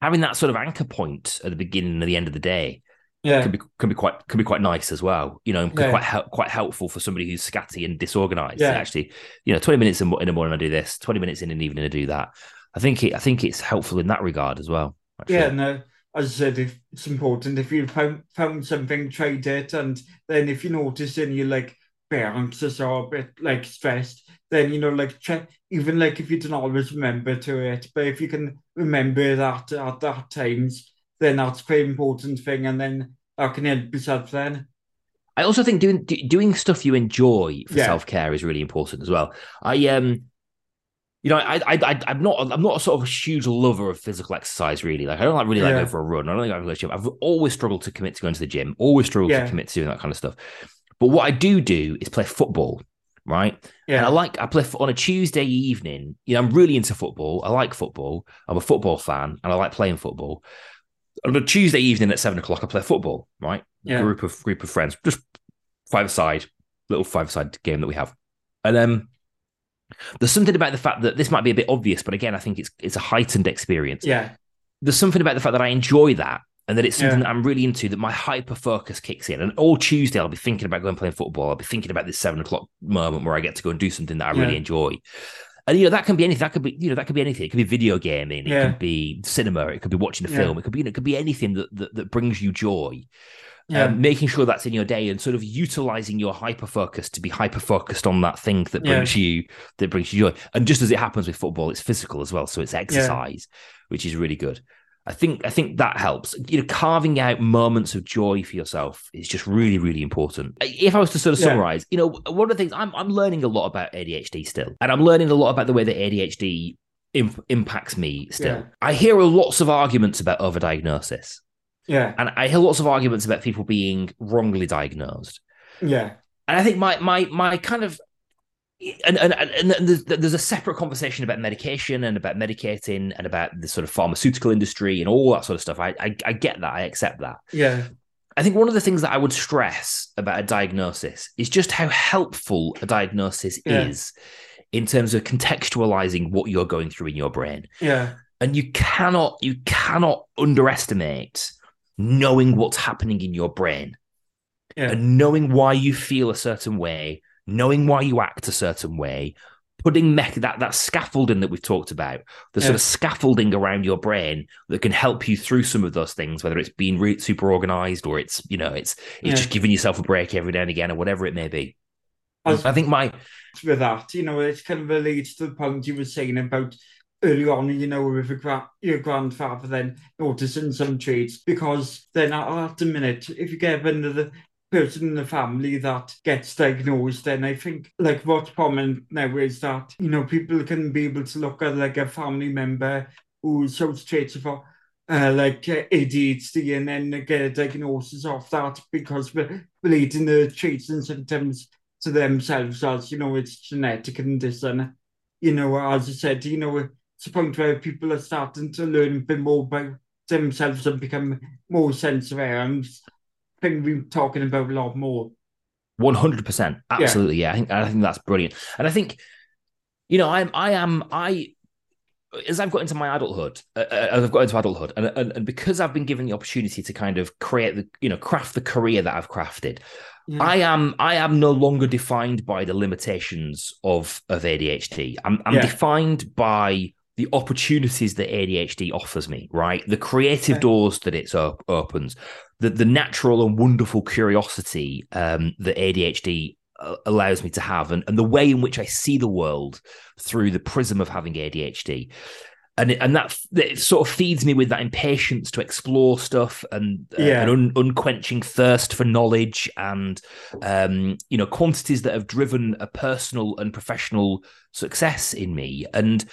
having that sort of anchor point at the beginning and the end of the day Yeah. can be can be quite can be quite nice as well. You know, can Yeah. quite quite helpful for somebody who's scatty and disorganized. Yeah. Actually, you know, 20 minutes in, in the morning I do this, 20 minutes in an evening I do that. I think it I think it's helpful in that regard as well. actually. Yeah, no, as I said, if it's important if you found found something, tried it, and then if you notice and you're like a bit anxious or a bit like stressed, then you know, like check even like if you don't always remember to it, but if you can remember that at that times, then that's quite important thing, and then that can yourself then. I also think doing do- doing stuff you enjoy for Yeah. self care is really important as well. I um, you know, I I I I'm not I'm not a sort of a huge lover of physical exercise. Really, like I don't like really like Yeah. going for a run. I don't like going to the gym. I've always struggled to commit to going to the gym. Always struggled Yeah. to commit to doing that kind of stuff. But what I do do is play football. Right. And I like I play on a Tuesday evening. You know, I'm really into football. I like football. I'm a football fan, and I like playing football. On a Tuesday evening at seven o'clock, I play football. Right, Yeah. group of group of friends, just five side, little five side game that we have, and um, there's something about the fact that this might be a bit obvious, but again, I think it's it's a heightened experience. yeah, There's something about the fact that I enjoy that. And that it's something Yeah. that I'm really into, that my hyper focus kicks in. And all Tuesday, I'll be thinking about going playing football. I'll be thinking about this seven o'clock moment where I get to go and do something that I really enjoy. And you know that can be anything. That could be you know that could be anything. It could be video gaming. It Yeah. could be cinema. It could be watching a Yeah. film. It could be you know, it could be anything that that, that brings you joy. yeah, Um, making sure that's in your day and sort of utilizing your hyper focus to be hyper focused on that thing that Yeah. brings you that brings you joy. And just as it happens with football, it's physical as well, so it's exercise, which is really good. I think I think that helps. You know, carving out moments of joy for yourself is just really really important. If I was to sort of Yeah. summarize, you know, one of the things I'm I'm learning a lot about ADHD still, and I'm learning a lot about the way that ADHD imp- impacts me still. Yeah. I hear lots of arguments about overdiagnosis. yeah, And I hear lots of arguments about people being wrongly diagnosed. yeah, And I think my my my kind of and and, and, there's, there's a separate conversation about medication and about medicating and about the sort of pharmaceutical industry and all that sort of stuff. I, I I get that. I accept that. yeah, I think one of the things that I would stress about a diagnosis is just how helpful a diagnosis Yeah. is in terms of contextualizing what you're going through in your brain yeah, and you cannot you cannot underestimate knowing what's happening in your brain yeah, and knowing why you feel a certain way knowing why you act a certain way putting mech that that scaffolding that we've talked about the sort of scaffolding around your brain that can help you through some of those things whether it's being re- super organized or it's you know it's it's Yeah. just giving yourself a break every now and again or whatever it may be As- i think my with that. You know, it kind of relates to the point you were saying about early on, you know, with your, gra- your grandfather then noticing some traits because then at, at the minute, if you get another person in the family that gets diagnosed, then I think like what's common now is that, you know, people can be able to look at like a family member who shows traits of uh, like ADHD and then get a diagnosis of that because we're relating the traits and symptoms to themselves as you know it's genetic condition. You know, as I said, you know, it's a point where people are starting to learn a bit more about themselves and become more self-aware. And Think we're talking about a lot more. One hundred percent, absolutely. Yeah. I think I think that's brilliant, and I think you know I'm I am I as I've got into my adulthood, uh, uh, as I've got into adulthood, and, and and because I've been given the opportunity to kind of create the you know craft the career that I've crafted, Yeah. I am I am no longer defined by the limitations of of ADHD. I'm I'm Yeah. defined by the opportunities that ADHD offers me, right? The creative doors that it op- opens, the the natural and wonderful curiosity um, that ADHD uh, allows me to have and, and the way in which I see the world through the prism of having ADHD. And, it, and that it sort of feeds me with that impatience to explore stuff and uh, Yeah. an un, unquenching thirst for knowledge and um, you know quantities that have driven a personal and professional success in me and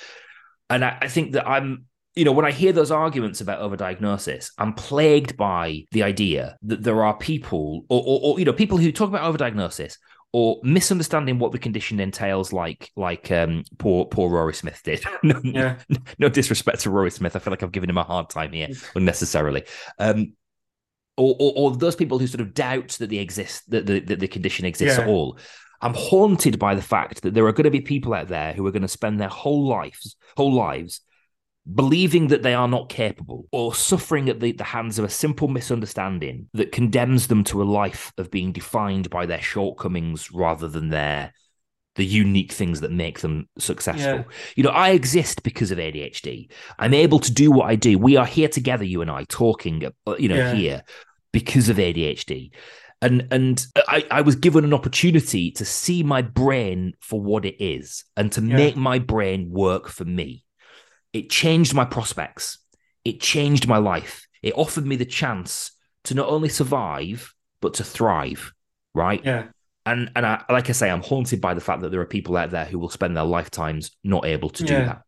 and I, I think that I'm you know, when I hear those arguments about overdiagnosis, I'm plagued by the idea that there are people, or, or, or you know, people who talk about overdiagnosis or misunderstanding what the condition entails, like like um, poor poor Rory Smith did. (laughs) no, Yeah. no disrespect to Rory Smith, I feel like I've given him a hard time here unnecessarily. Um, or, or, or those people who sort of doubt that they exist, that the, that the condition exists at all. I'm haunted by the fact that there are going to be people out there who are going to spend their whole lives, whole lives, believing that they are not capable or suffering at the, the hands of a simple misunderstanding that condemns them to a life of being defined by their shortcomings rather than their the unique things that make them successful. Yeah. You know, I exist because of ADHD. I'm able to do what I do. We are here together, you and I, talking, uh, you know, Yeah. here because of ADHD. And and I, I was given an opportunity to see my brain for what it is and to Yeah. make my brain work for me. It changed my prospects. It changed my life. It offered me the chance to not only survive, but to thrive. Right Yeah. and and I, like I say, I'm haunted by the fact that there are people out there who will spend their lifetimes not able to do that.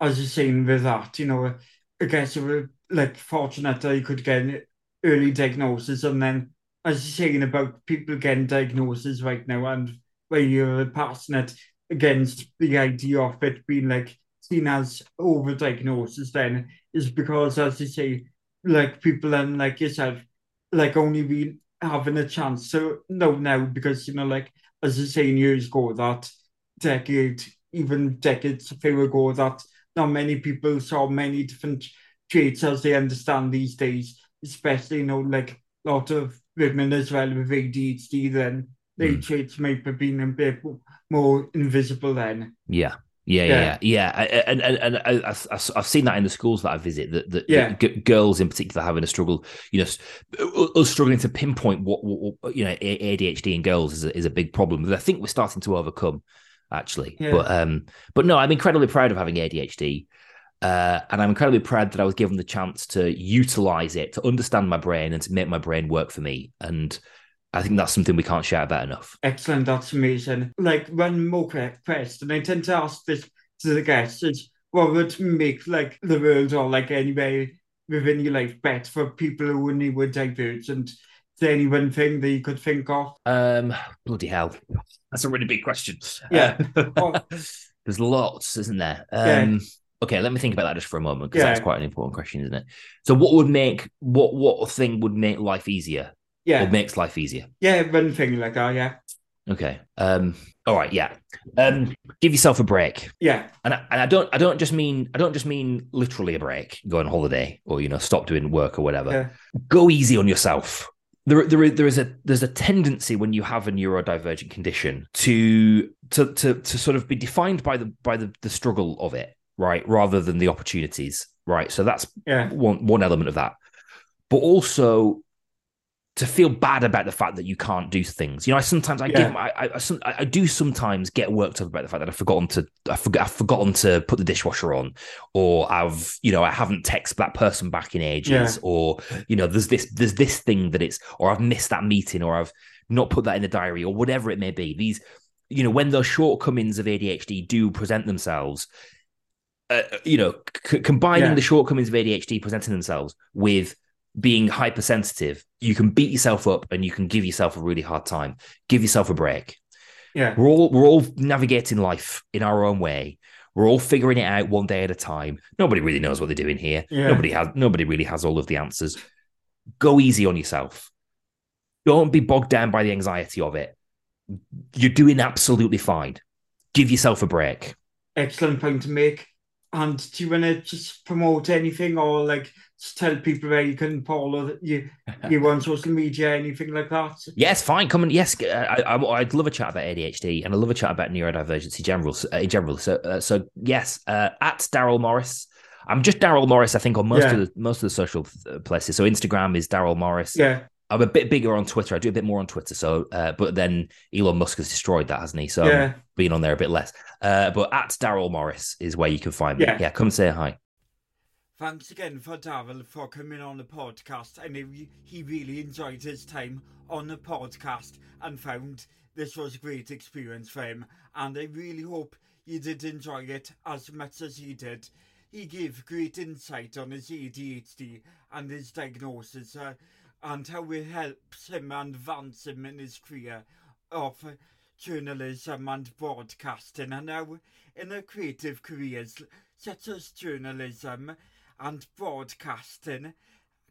As you're saying with that, you know, I guess you were like fortunate that you could get an early diagnosis, and then as you're saying about people getting diagnoses right now, and where you're passionate against the idea of it being like seen as overdiagnosis, then is because, as you say, like people and like yourself, like only be having a chance to know now because you know, like as you're saying years ago, that decade, even decades a few ago, that not many people saw many different traits as they understand these days, especially, you know, like a lot of women as well with ADHD, then their Mm. might have been a bit more invisible then. Yeah. Yeah, yeah, Yeah. yeah, yeah. I- I- and and, and I, I've seen that in the schools that I visit. That, that, Yeah. that g- girls in particular having a struggle, you know, us struggling to pinpoint what, what what, you know ADHD in girls is a, is a big problem that I think we're starting to overcome, actually. Yeah. But um, but no, I'm incredibly proud of having ADHD, uh, and I'm incredibly proud that I was given the chance to utilize it to understand my brain and to make my brain work for me. And I think that's something we can't shout about enough. Excellent, that's amazing. Like one more que- question, I tend to ask this to the guests is what would make like the world or like anywhere within your life better for people who only were divergent? Is there any one thing that you could think of? Um, bloody hell, that's a really big question. Yeah. (laughs) Uh, there's lots, isn't there? Yeah. Okay, let me think about that just for a moment because Yeah. that's quite an important question, isn't it? So, what would make what what thing would make life easier? Yeah, Or makes life easier? yeah, one thing like that, yeah. Okay. Um. All right. Yeah. Um. Give yourself a break, Yeah, and I, and I don't I don't just mean I don't just mean literally a break, go on holiday or you know stop doing work or whatever. Yeah. Go easy on yourself. There, there, is- there is a there's a tendency when you have a neurodivergent condition to to to to sort of be defined by the by the, the struggle of it, right, rather than the opportunities, right. So that's yeah, one one element of that, but also to feel bad about the fact that you can't do things. You know, I sometimes I Yeah. give I, I, I I do sometimes get worked up about the fact that I've forgotten to I forgot I've forgotten to put the dishwasher on, or I've you know I haven't texted that person back in ages, Yeah. or you know there's this there's this thing that it's or I've missed that meeting, or I've not put that in the diary, or whatever it may be. These you know when those shortcomings of ADHD do present themselves. Uh, you know, c- combining Yeah. the shortcomings of ADHD presenting themselves with being hypersensitive, you can beat yourself up and you can give yourself a really hard time. Give yourself a break. yeah, We're all we're all navigating life in our own way. We're all figuring it out one day at a time. Nobody really knows what they're doing here. Yeah. Nobody has nobody really has all of the answers. Go easy on yourself. Don't be bogged down by the anxiety of it. You're doing absolutely fine. Give yourself a break. excellent point to make. And do you want to just promote anything or like just tell people where you can follow you, (laughs) you on social media, anything like that? Yes, fine. Come and yes, I, I, I'd love a chat about ADHD and I love a chat about neurodivergency general uh, in general. So, uh, so yes, uh, at Darryl Morris. I'm just Darryl Morris. I think on most Yeah. of the most of the social uh, places. So Instagram is Darryl Morris. Yeah, I'm a bit bigger on Twitter. I do a bit more on Twitter. So, uh, but then Elon Musk has destroyed that, hasn't he? So, Yeah. Being on there a bit less. Uh, but at Darryl Morris is where you can find me. Yeah. Yeah, come say hi. Thanks again for Darryl for coming on the podcast. I know he- he really enjoyed his time on the podcast and found this was a great experience for him. And I really hope you did enjoy it as much as he did. He gave great insight on his ADHD and his diagnosis uh, and how it helps him advance him in his career of journalism and broadcasting and now in their creative careers such as journalism and broadcasting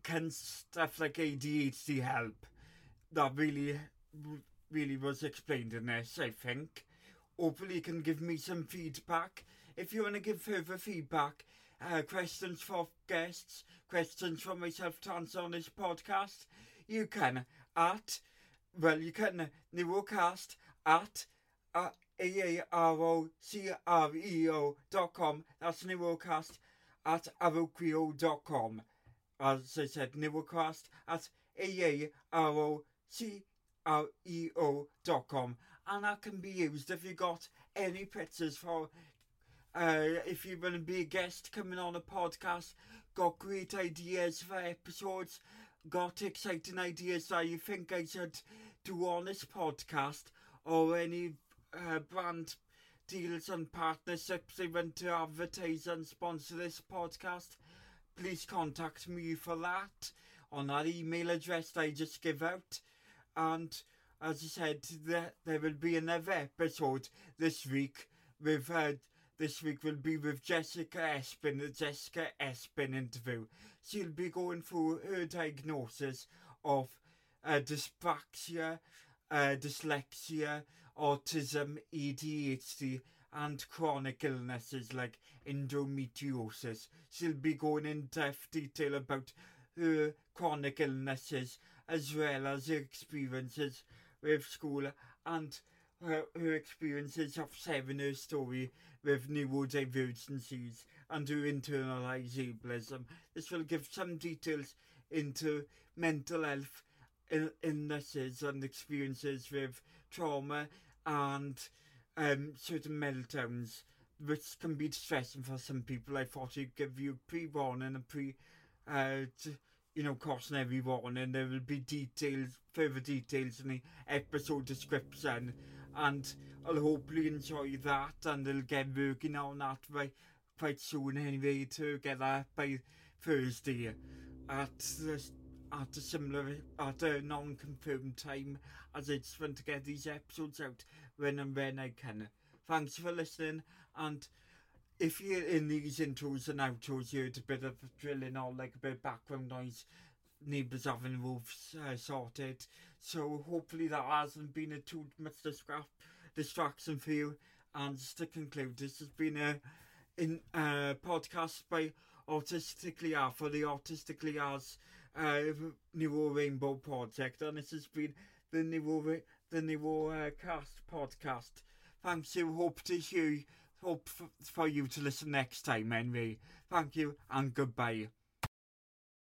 can stuff like ADHD help? That really, really was explained in this, I think. Hopefully you can give me some feedback. If you want to give further feedback, uh, questions for guests, questions for myself to answer on this podcast, you can at, well, you can neurocast at, uh, A-A-R-O-C-R-E-O dot com. That's neurocast at arocreo dot com. As I said, Neurocast at A-A-R-O-C-R-E-O dot com. And that can be used if you got any pictures for, uh, if you want to be a guest coming on a podcast, got great ideas for episodes, got exciting ideas that you think I should do on this podcast, or any uh, brand deals and partnerships they want to advertise and sponsor this podcast, please contact me for that on that email address that I just give out. And as I said, there, there will be another episode this week with uh, this week will be with Jessica Espin, the Jessica Espin interview. She'll be going through her diagnosis of uh, dyspraxia, uh, dyslexia, autism, ADHD, and chronic illnesses like endometriosis. She'll be going in depth detail about her chronic illnesses as well as her experiences with school and her, her experiences of Sevener's story with neurodivergencies and her internalized ableism. This will give some details into mental health illnesses and experiences with trauma and um, certain meltdowns, which can be distressing for some people. I thought I'd give you pre-warning and pre, uh, to, you know, caution everyone, and there will be details, further details in the episode description and I'll hopefully enjoy that and I'll get working on that by quite soon anyway to get that by Thursday at the at a similar at a non-confirmed time as I just want to get these episodes out when and when I can. Thanks for listening and if you're in these intros and outros you heard a bit of drilling or like a bit of background noise neighbours having roofs uh, sorted so hopefully that hasn't been a too much distra- distraction for you and just to conclude this has been a in uh, podcast by Autistically R for the Autistically R's uh, Neuro Rainbow Project, and this has been the Neuro the Neuro uh, Cast podcast. Thanks you. Hope to hear. Hope f- for you to listen next time. Henry. thank you and goodbye.